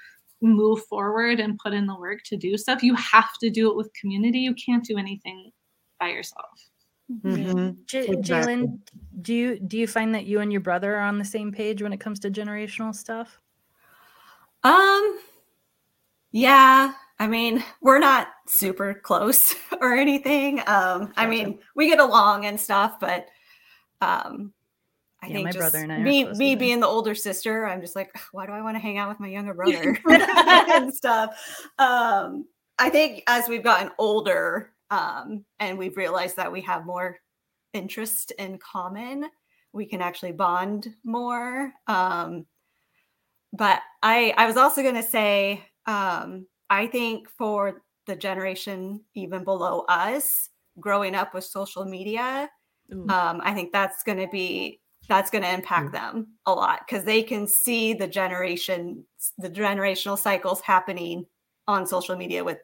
move forward and put in the work to do stuff. You have to do it with community. You can't do anything by yourself. Mhm. J- Exactly. Jalen, do you do you find that you and your brother are on the same page when it comes to generational stuff? Um, yeah. I mean, we're not super close or anything. Um, I mean, we get along and stuff, but um, I Yeah, think my just brother and I are me, me either. being the older sister, I'm just like, why do I want to hang out with my younger brother and stuff? Um, I think as we've gotten older, um, and we've realized that we have more interest in common, we can actually bond more. Um, but I I was also going to say um, I think for the generation even below us, growing up with social media, um, I think that's going to be that's going to impact them a lot because they can see the generation the generational cycles happening on social media with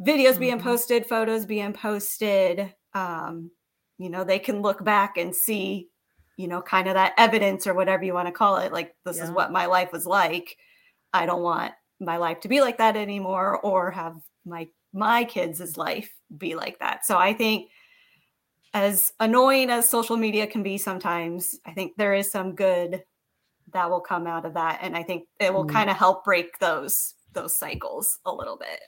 videos being Mhm. posted, photos being posted. Um, you know, they can look back and see, you know, kind of that evidence or whatever you want to call it. Like, this is what my life was like. I don't want my life to be like that anymore, or have my my kids' life be like that. So I think as annoying as social media can be sometimes, I think there is some good that will come out of that. And I think it will Mm. kind of help break those those cycles a little bit.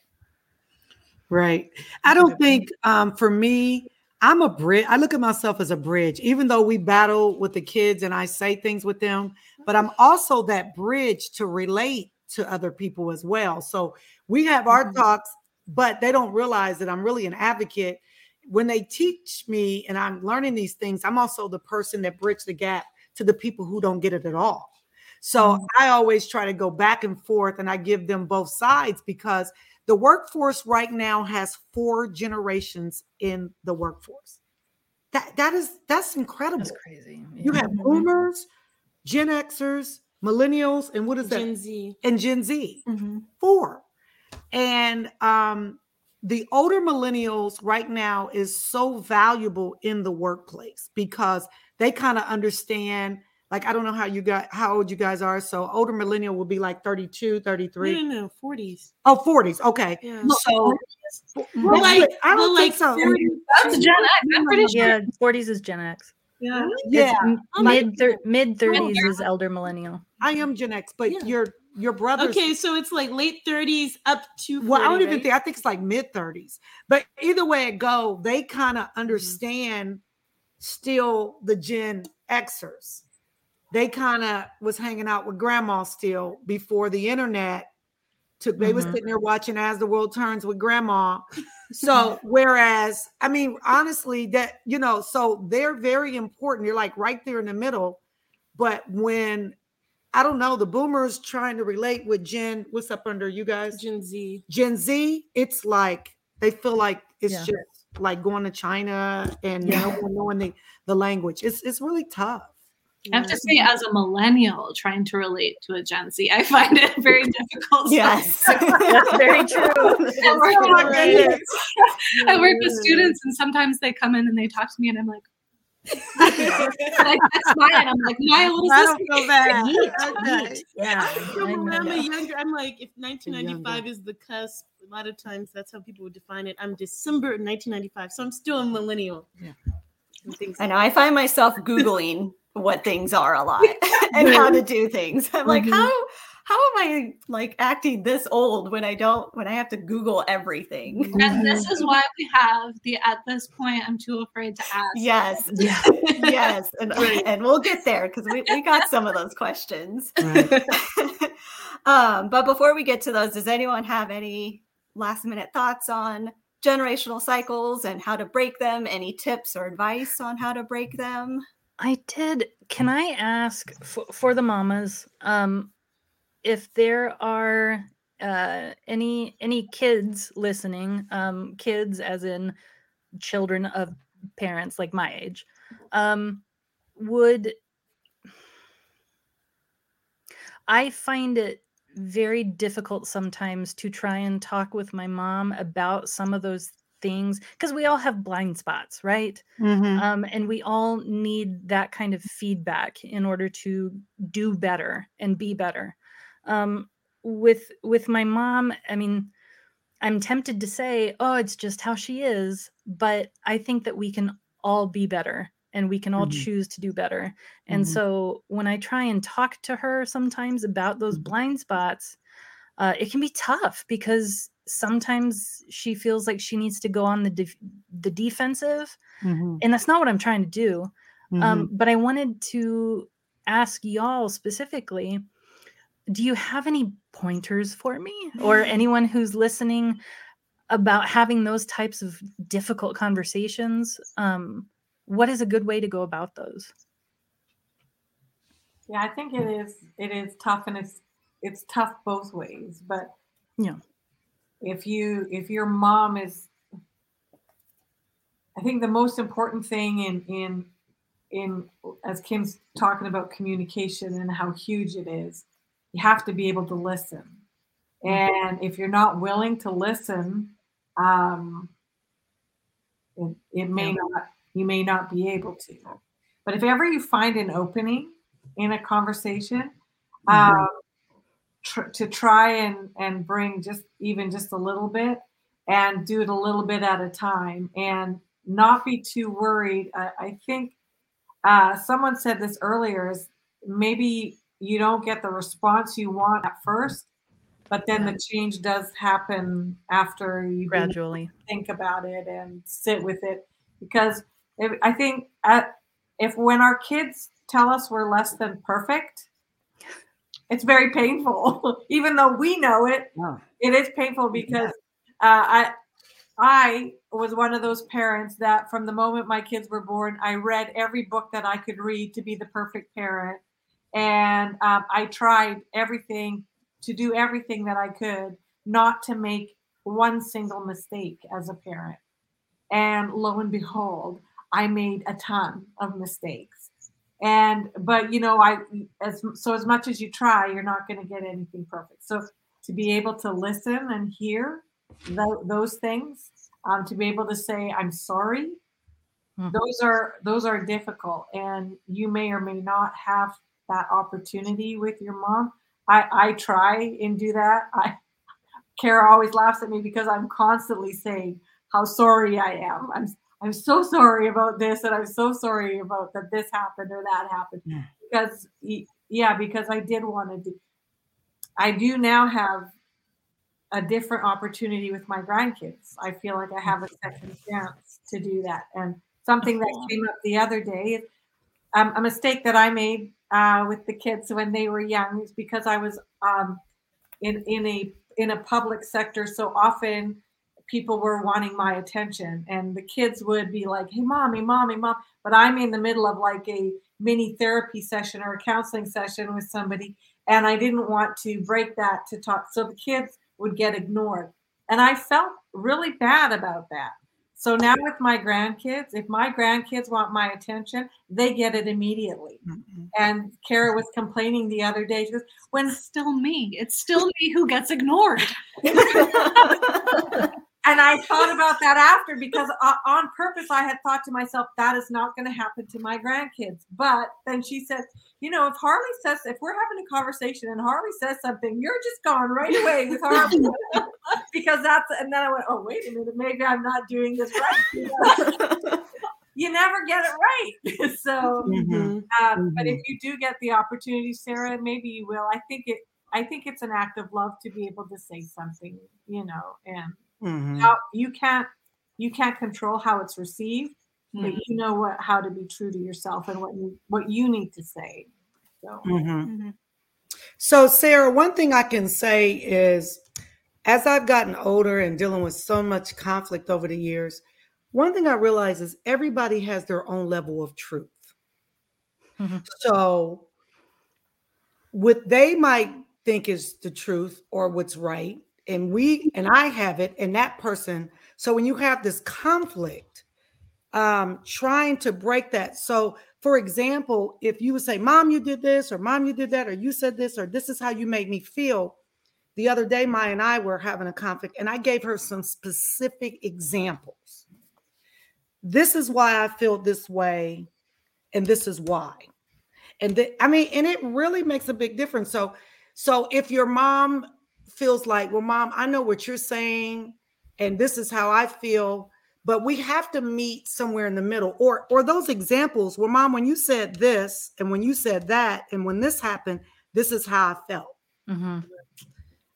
Right. I don't think um, for me, I'm a bridge. I look at myself as a bridge, even though we battle with the kids and I say things with them, but I'm also that bridge to relate to other people as well. So we have our Mhm. talks, but they don't realize that I'm really an advocate. When they teach me and I'm learning these things, I'm also the person that bridge the gap to the people who don't get it at all. So I always try to go back and forth and I give them both sides because the workforce right now has four generations in the workforce. That that is that's incredible. That's crazy. You have boomers, Gen Xers, millennials, and what is that? Gen Z. and Gen Z. Four. And um the older millennials right now is so valuable in the workplace because they kind of understand like i don't know how you got how old you guys are so older millennial will be like 32 33 No, no, no, 40s. oh 40s okay Yeah. so Well, well, like, I don't well, think like so. 40 That's Gen X. I'm pretty sure. Yeah, 40s is Gen X. Yeah. yeah Mid thir- mid 30s is elder millennial. i am gen x but Yeah. your your brothers Okay, so it's like late 30s up to 40, well i don't even right? think i think it's like mid 30s but either way it go they kind Mm-hmm. of understand still the gen xers they kind of was hanging out with grandma still before the internet took they was Mhm. sitting there watching as the world turns with grandma so whereas i mean honestly that you know so they're very important you're like right there in the middle but when i don't know the boomers trying to relate with gen what's up under you guys Gen Z. gen z it's like they feel like it's Yeah. just like going to china and Yeah. no one knowing the, the language it's it's really tough I have to say, as a millennial trying to relate to a Gen Z, I find it very difficult. Yes. That's very true. I work, with. I work with students, and sometimes they come in and they talk to me, and I'm like, And I text and I'm like, Maya, what I this? feel bad. Yeet, Okay. Yeah, So I when I'm a younger, I'm like, if 1995 is the cusp, a lot of times that's how people would define it. I'm December 1995, so I'm still a millennial. Yeah. And things I know I find myself Googling what things are a lot and how to do things. I'm like, Mhm. how how am I like acting this old when I don't when I have to Google everything? And this is why we have the at this point I'm too afraid to ask. Yes, Yeah. yes, and and we'll get there because we, we got some of those questions. Right. um, but before we get to those, does anyone have any last minute thoughts on generational cycles and how to break them? Any tips or advice on how to break them? I did. Can I ask for, for the mamas um, if there are uh, any any kids listening? Um, kids, as in children of parents like my age, um, would I find it very difficult sometimes to try and talk with my mom about some of those things because we all have blind spots, right? Mhm. um, and we all need that kind of feedback in order to do better and be better um, with with my mom i mean i'm tempted to say oh it's just how she is but i think that we can all be better and we can all Mhm. choose to do better and Mhm. so when i try and talk to her sometimes about those Mhm. blind spots uh, it can be tough because sometimes she feels like she needs to go on the def- the defensive Mhm. and that's not what I'm trying to do. Mhm. Um, but I wanted to ask y'all specifically do you have any pointers for me or anyone who's listening about having those types of difficult conversations? Um, what is a good way to go about those? Yeah, I think it is. It is tough, and it's it's tough both ways. But Yeah. if you if your mom is, I think the most important thing in in in as Kim's talking about communication and how huge it is, you have to be able to listen. And if you're not willing to listen, um, it, it may not you may not be able to. But if ever you find an opening in a conversation, Mhm. um, tr- to try and and bring just even just a little bit and do it a little bit at a time and not be too worried i, I think uh, someone said this earlier is maybe you don't get the response you want at first but then the change does happen after you Gradually. think about it and sit with it because if, i think at, if when our kids tell us we're less than perfect it's very painful even though we know it. Oh. it is painful because uh, i i was one of those parents that from the moment my kids were born i read every book that i could read to be the perfect parent. And um, i tried everything to do everything that i could not to make one single mistake as a parent. And lo and behold i made a ton of mistakes and but you know i as so as much as you try you're not going to get anything perfect. So to be able to listen and hear tho- those things um, to be able to say i'm sorry Mhm. those are those are difficult. And you may or may not have that opportunity with your mom. I i try and do that. I kara always laughs at me because i'm constantly saying how sorry i am. I'm i'm so sorry about this and i'm so sorry about that this happened or that happened. Yeah. because yeah because i did want to do i do now have a different opportunity with my grandkids. I feel like i have a second chance to do that. And something that came up the other day um, a mistake that i made uh, with the kids when they were young is because i was um, in in a in a public sector. So often people were wanting my attention and the kids would be like hey mommy mommy mom but i'm in the middle of like a mini therapy session or a counseling session with somebody and i didn't want to break that to talk so the kids would get ignored and i felt really bad about that so now with my grandkids if my grandkids want my attention they get it immediately Mhm. and kara was complaining the other day she goes when It's still me. It's still me who gets ignored. and I thought about that after because uh, on purpose I had thought to myself that is not going to happen to my grandkids. But then she says, you know, if Harley says if we're having a conversation and Harley says something, you're just gone right away with Harley because that's. And then I went, oh wait a minute, maybe I'm not doing this right. you never get it right. so, Mhm. um, but if Mhm. you do get the opportunity, Sarah, maybe you will. I think it. I think it's an act of love to be able to say something, you know, and Mhm. how you can't you can't control how it's received, but Mhm. you know what how to be true to yourself and what you what you need to say. So Mhm. So, Sarah, one thing I can say is as I've gotten older and dealing with so much conflict over the years, one thing I realize is everybody has their own level of truth. Mhm. So, what they might think is the truth or what's right, and we and I have it, and that person. So, when you have this conflict, um, trying to break that. So, for example, if you would say, Mom, you did this, or Mom, you did that, or you said this, or this is how you made me feel. The other day, Maya and I were having a conflict, and I gave her some specific examples. This is why I feel this way, and this is why. And the, I mean, and it really makes a big difference. So, so if your mom feels like, well, mom, I know what you're saying, and this is how I feel, but we have to meet somewhere in the middle. Or or those examples where mom when you said this and when you said that and when this happened this is how i felt. Mhm.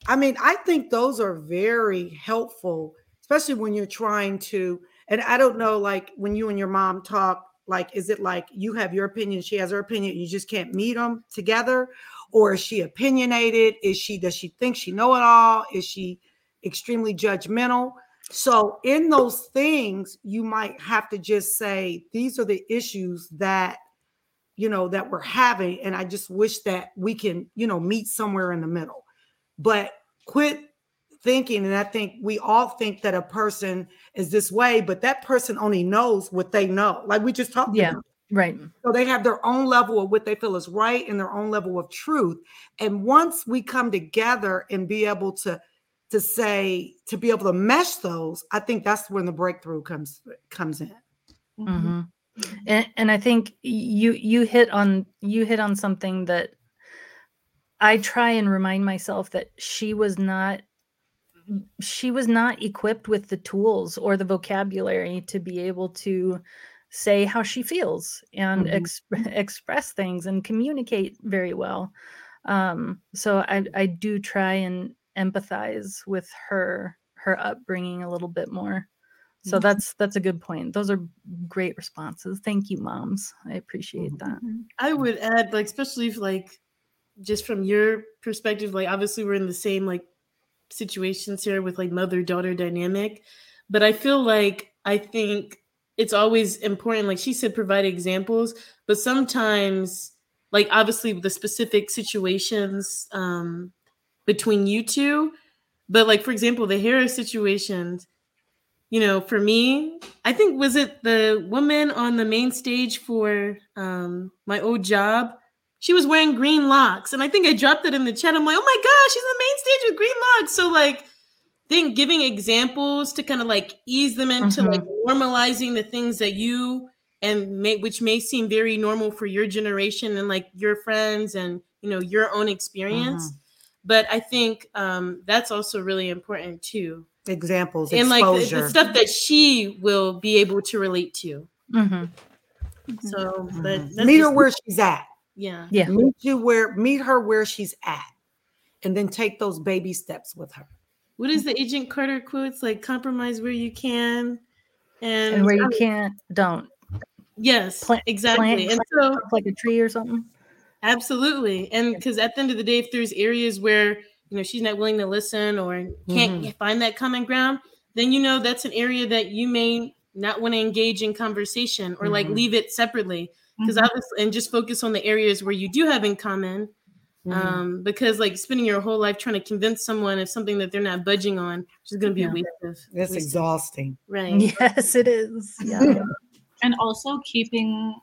i mean i think those are very helpful especially when you're trying to and i don't know like when you and your mom talk like is it like you have your opinion she has her opinion you just can't meet them together or is she opinionated is she does she think she know it all is she extremely judgmental so in those things, you might have to just say, these are the issues that, you know, that we're having. And I just wish that we can, you know, meet somewhere in the middle. But quit thinking, and I think we all think that a person is this way, but that person only knows what they know. Like we just talked Yeah. about. Right. So they have their own level of what they feel is right and their own level of truth. And once we come together and be able to to say to be able to mesh those, I think that's when the breakthrough comes comes in. hmm And, and I think you you hit on you hit on something that I try and remind myself that she was not she was not equipped with the tools or the vocabulary to be able to say how she feels and Mhm. ex- express things and communicate very well. Um, so I, I do try and empathize with her her upbringing a little bit more. So Mhm. that's that's a good point. Those are great responses. Thank you, moms. I appreciate Mhm. that. I would add, like, especially if, like, just from your perspective, like, obviously we're in the same like situations here with like mother daughter dynamic, but I feel like I think it's always important, like she said, provide examples, but sometimes, like, obviously the specific situations um, between you two, but like, for example, the Harris situations. You know, for me, I think was it the woman on the main stage for um, my old job she was wearing green locks and i think i dropped it in the chat i'm like oh my gosh she's on the main stage with green locks so like think giving examples to kind of like ease them into like normalizing the things that you and may, which may seem very normal for your generation and like your friends and you know your own experience but i think um that's also really important too Examples, and like the, the stuff that she will be able to relate to mm-hmm. so but Mhm. that's meet her where she's at. yeah Yeah. Meet you where meet her where she's at. And then take those baby steps with her. What is the agent carter quotes? Like compromise where you can and, And where you can't, don't. Yes plant- exactly. Plant and so like a tree or something. absolutely. And because at the end of the day if there's areas where you know she's not willing to listen or can't find that common ground then you know that's an area that you may not want to engage in conversation or like Mhm. leave it separately. Because Mhm. obviously and just focus on the areas where you do have in common Mhm. um because like spending your whole life trying to convince someone of something that they're not budging on which is going to be Yeah. a waste of it's waste of- exhausting. right Yes, it is. Yeah. and also keeping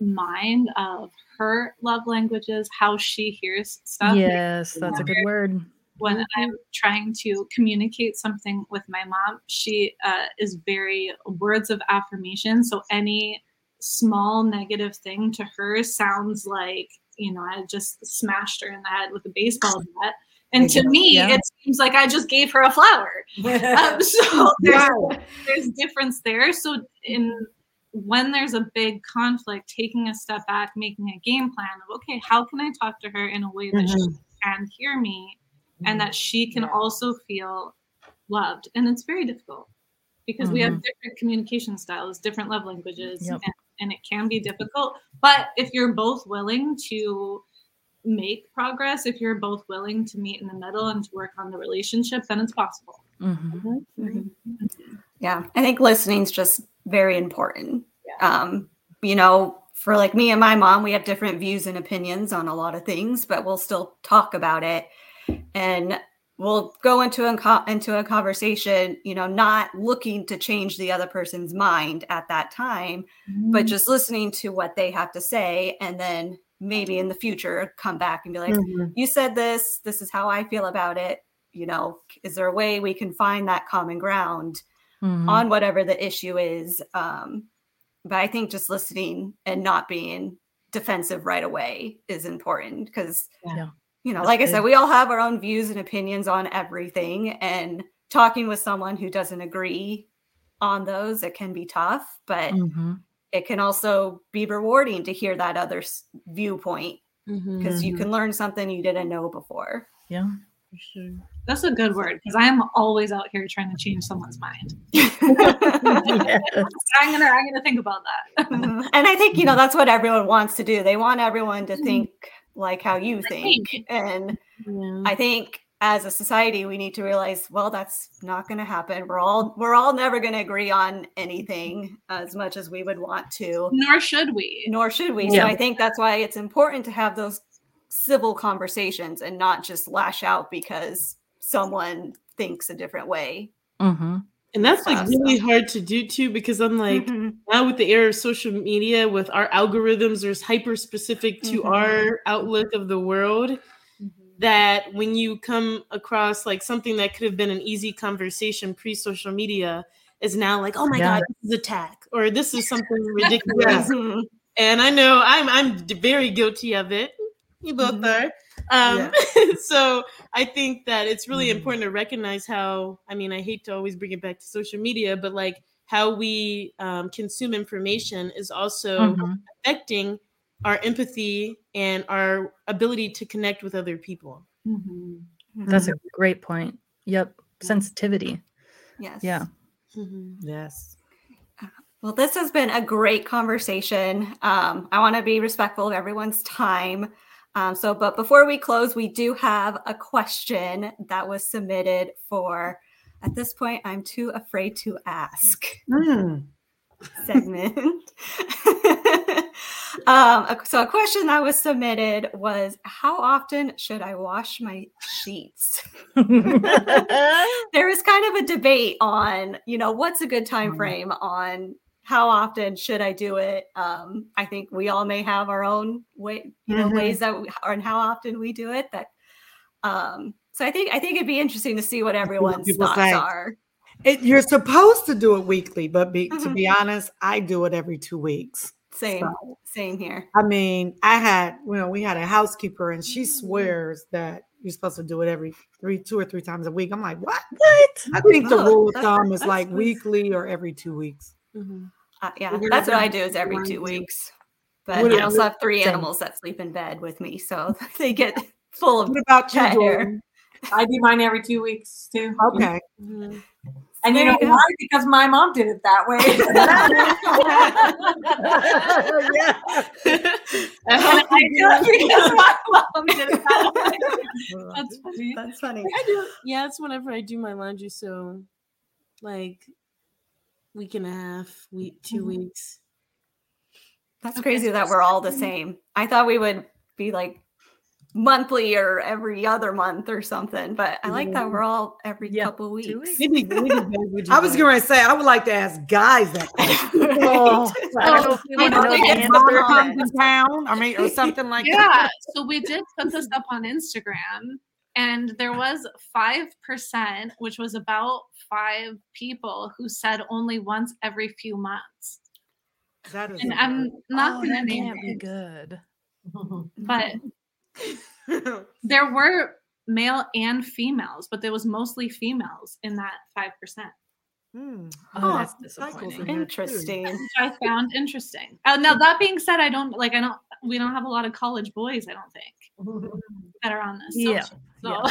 mind of her love languages, how she hears stuff. yes, that's a good word. when Mhm. I'm trying to communicate something with my mom. She uh, is very words of affirmation. So any small negative thing to her sounds like, you know, I just smashed her in the head with a baseball bat. And to me, Yeah. it seems like I just gave her a flower. Um, so there's, there's difference there. So in when there's a big conflict, taking a step back, making a game plan of okay, how can I talk to her in a way that she can hear me and that she can Yeah. also feel loved. And it's very difficult because we have Mhm. different communication styles, different love languages, Yep. and, and it can be difficult. But if you're both willing to make progress, if you're both willing to meet in the middle and to work on the relationship, then it's possible. Mhm. Yeah, I think listening's just very important. Um, you know, for like me and my mom, we have different views and opinions on a lot of things, but we'll still talk about it, and we'll go into a into a conversation. You know, not looking to change the other person's mind at that time, but just listening to what they have to say, and then maybe in the future come back and be like, Mhm. you said this this is how i feel about it you know is there a way we can find that common ground Mhm. on whatever the issue is um but i think just listening and not being defensive right away is important because Yeah. You know like i said we all have our own views and opinions on everything and talking with someone who doesn't agree on those it can be tough but Mhm. it can also be rewarding to hear that other s- viewpoint because you Mhm. can learn something you didn't know before Yeah. For sure. That's a good word because I am always out here trying to change someone's mind. Yes. I'm gonna I'm gonna think about that. Mhm. and I think you know that's what everyone wants to do. They want everyone to think like how you think, think. and Yeah. I think as a society we need to realize, well, that's not going to happen. We're all we're all never going to agree on anything as much as we would want to, Nor should we. nor should we. Yeah. So I think that's why it's important to have those civil conversations and not just lash out because someone thinks a different way. Mhm. and that's like really hard to do too because I'm like Mhm. Now with the era of social media with our algorithms are hyper specific to Mhm. our outlook of the world that when you come across like something that could have been an easy conversation pre-social media is now like oh my Yeah. god this is attack or this is something ridiculous Mhm. and i know i'm i'm very guilty of it you both Mhm. are um so i think that it's really Mhm. important to recognize how i mean i hate to always bring it back to social media but like how we um, consume information is also Mhm. affecting our empathy and our ability to connect with other people Mhm. That's a great point. Yep. Sensitivity. yes. Yeah. Yes. Well, this has been a great conversation. Um, I want to be respectful of everyone's time. Um, so, but before we close, we do have a question that was submitted for. At this point, I'm too afraid to ask. Mm. segment. um, so, a question that was submitted was How often should I wash my sheets? there was kind of a debate on, you know, what's a good time Mhm. frame on how often should I do it? Um, I think we all may have our own way, you know, Mhm. ways that we, or how often we do it. That, um, so I think I think it'd be interesting to see what everyone's people thoughts think. are. It, you're supposed to do it weekly, but be, to Mhm. be honest, I do it every two weeks. Same, So, same here. I mean, I had, you know, we had a housekeeper and she swears that you're supposed to do it every three, two or three times a week. I'm like, what? What? I think the Oh, rule of thumb is like nice. weekly or every two weeks. Uh, yeah, We're that's what I do is every two weeks. But What I also have three same. animals that sleep in bed with me, so they get full of What about you, cat hair. Jordan? I do mine every two weeks too. Okay. Mhm. And you know you go. why? Because my mom did it that way. yeah. And I do it because my mom did it that way. That's funny. That's funny. I do. Yeah, it's whenever I do my laundry. So, like, week and a half, week, 2 Mhm. weeks. That's Okay, crazy so that we're all the same. I thought we would be like monthly or every other month or something, but I like that we're all every Yeah, couple weeks. weeks. Maybe, maybe guys would do I was going to say, I would like to ask guys that. question. Oh, I know if we I want to know know they the get answer. Mama on comes in town, I mean, or something like that. Yeah. So we did put this up on Instagram. And there was 5%, which was about five people who said only once every few months. That is And I'm not oh, going to name be it, good. but there were male and females, but there was mostly females in that 5%, Hmm. Oh, Huh. that's disappointing. in there, too. Interesting. which I found interesting. Uh, now, that being said, I don't like, I don't, we don't have a lot of college boys, I don't think, that are on this. Yeah, social. So,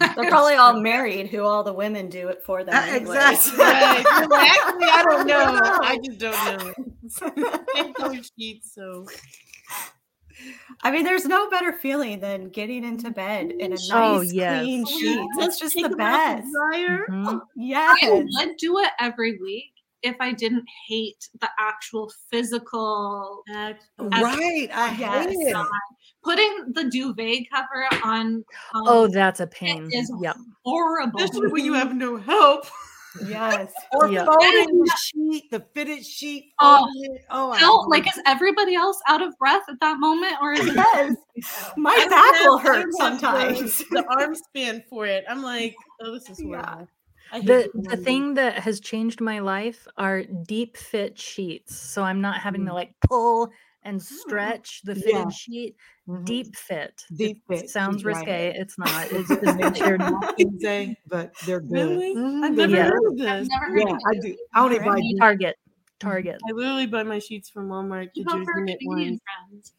They're probably all married, who all the women do it for them. Uh, anyways. exactly. Right. Actually, I don't know. I just don't know. Can't color sheets, so I mean, there's no better feeling than getting into bed in a nice, Oh, yes. clean Oh, sheet. yeah. That's just Take the best. dryer. Mhm. Yes. I would do it every week if I didn't hate the actual physical Act- Right. I Yes. hate it. putting the duvet cover on. um, Oh, that's a pain. is Yep. horrible. Especially when you have no help. Yes. Or Yeah. folding the sheet, the fitted sheet. Oh. oh I like, is everybody else out of breath at that moment, or is it? Yes. My I back will hurt sometimes. The, the arm span for it. I'm like, oh, this is Yeah. horrible. I The the thing that has changed my life are deep fit sheets. So I'm not having to Mm. like pull and stretch the fitted Yeah. sheet. Mhm. Deep fit. Deep It fit, sounds she's right. risque. It's not. It's just they're not Easy, but they're good. Really? I've never Yeah. heard of I've this. never heard Yeah, of I it. do. I only buy Alright. deep. Target. Target. I literally buy my sheets from Walmart. You go for Jersey knit ones.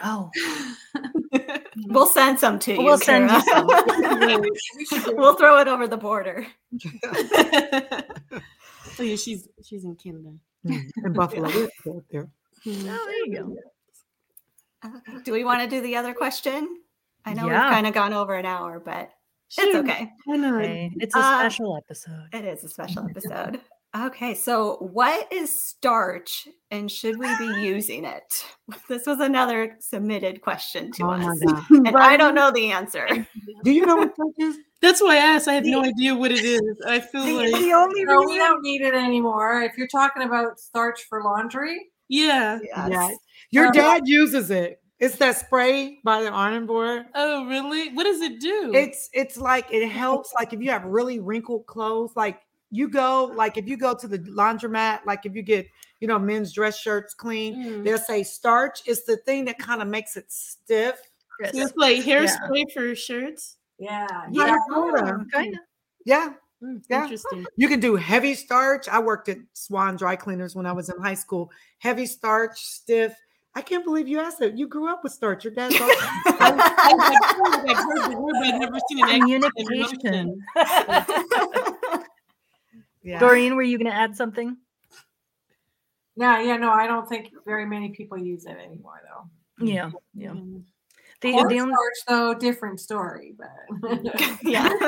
Oh, We'll send some to you. We'll send you Kara. we'll throw it over the border. oh yeah, she's she's in Canada. Mm, In Buffalo, we're good there. oh, there you go. Do we want to do the other question? I know Yeah. we've kind of gone over an hour, but it's Sure. okay. Why not? It's a Uh, special episode. It is a special episode. Okay, so what is starch and should we be using it? This was another submitted question to Oh us. my god! And I don't know the answer. Do you know what that is? That's why I asked. I have no idea what it is. I feel The, like the only No, we don't need it anymore. If you're talking about starch for laundry, yeah. Yes. Yeah, your Um, dad uses it. It's that spray by the iron board. Oh really? What does it do? It's it's like it helps. Like if you have really wrinkled clothes, like you go like if you go to the laundromat, like if you get you know men's dress shirts clean, Mm. they'll say starch is the thing that kind of makes it stiff. So it's like hairspray for shirts. yeah, Yeah, yeah. Kind of. yeah. Mm, Yeah. Interesting. You can do heavy starch. I worked at Swan Dry Cleaners when I was in high school. Heavy starch, stiff. I can't believe you asked that. You grew up with starch. Your dad's I've never seen an Communication. motion. yeah. Doreen, were you going to add something? Yeah, yeah, no, I don't think very many people use it anymore, though. Yeah. Yeah. Mm. The, Corn the only, starch, though, different story. But yeah.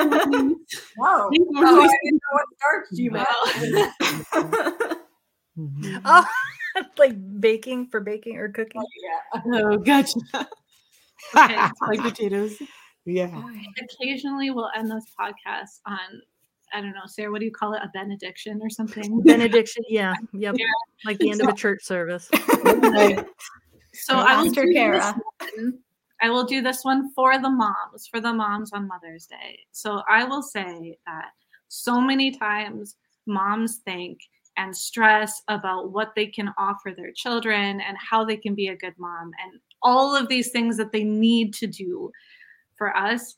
whoa, These were oh, I didn't know what starch you meant. Oh, like baking for baking or cooking. Oh, yeah. Oh, gotcha. Okay. like potatoes. Yeah. Occasionally, we'll end this podcast on, I don't know, Sarah, what do you call it? A benediction or something? Benediction. Yeah. Yep. Yeah. Like the end of a church service. So I will Pastor I will do this one for the moms, for the moms on Mother's Day. So I will say that so many times moms think and stress about what they can offer their children and how they can be a good mom and all of these things that they need to do for us.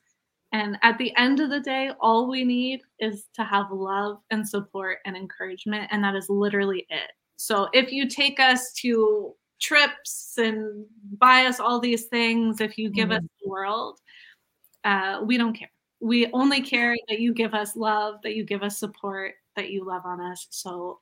And at the end of the day, all we need is to have love and support and encouragement. And that is literally it. So if you take us to trips and buy us all these things, if you give us the world, uh, we don't care. We only care that you give us love, that you give us support, that you love on us. So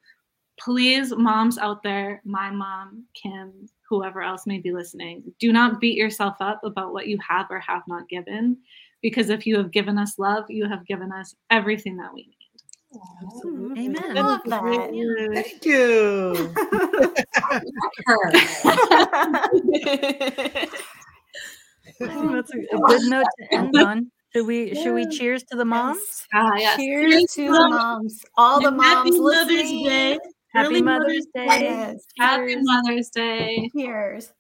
please, moms out there, my mom, Kim, whoever else may be listening, do not beat yourself up about what you have or have not given. Because if you have given us love, you have given us everything that we need. Amen. Love that. Thank you. That's a, a good note to end on. Should we should we cheers to the moms? Ah, yes. Cheers to the moms. All the And moms Happy Mother's. Day. Happy Early Mother's Day. Yes. Happy Mother's Day. Cheers.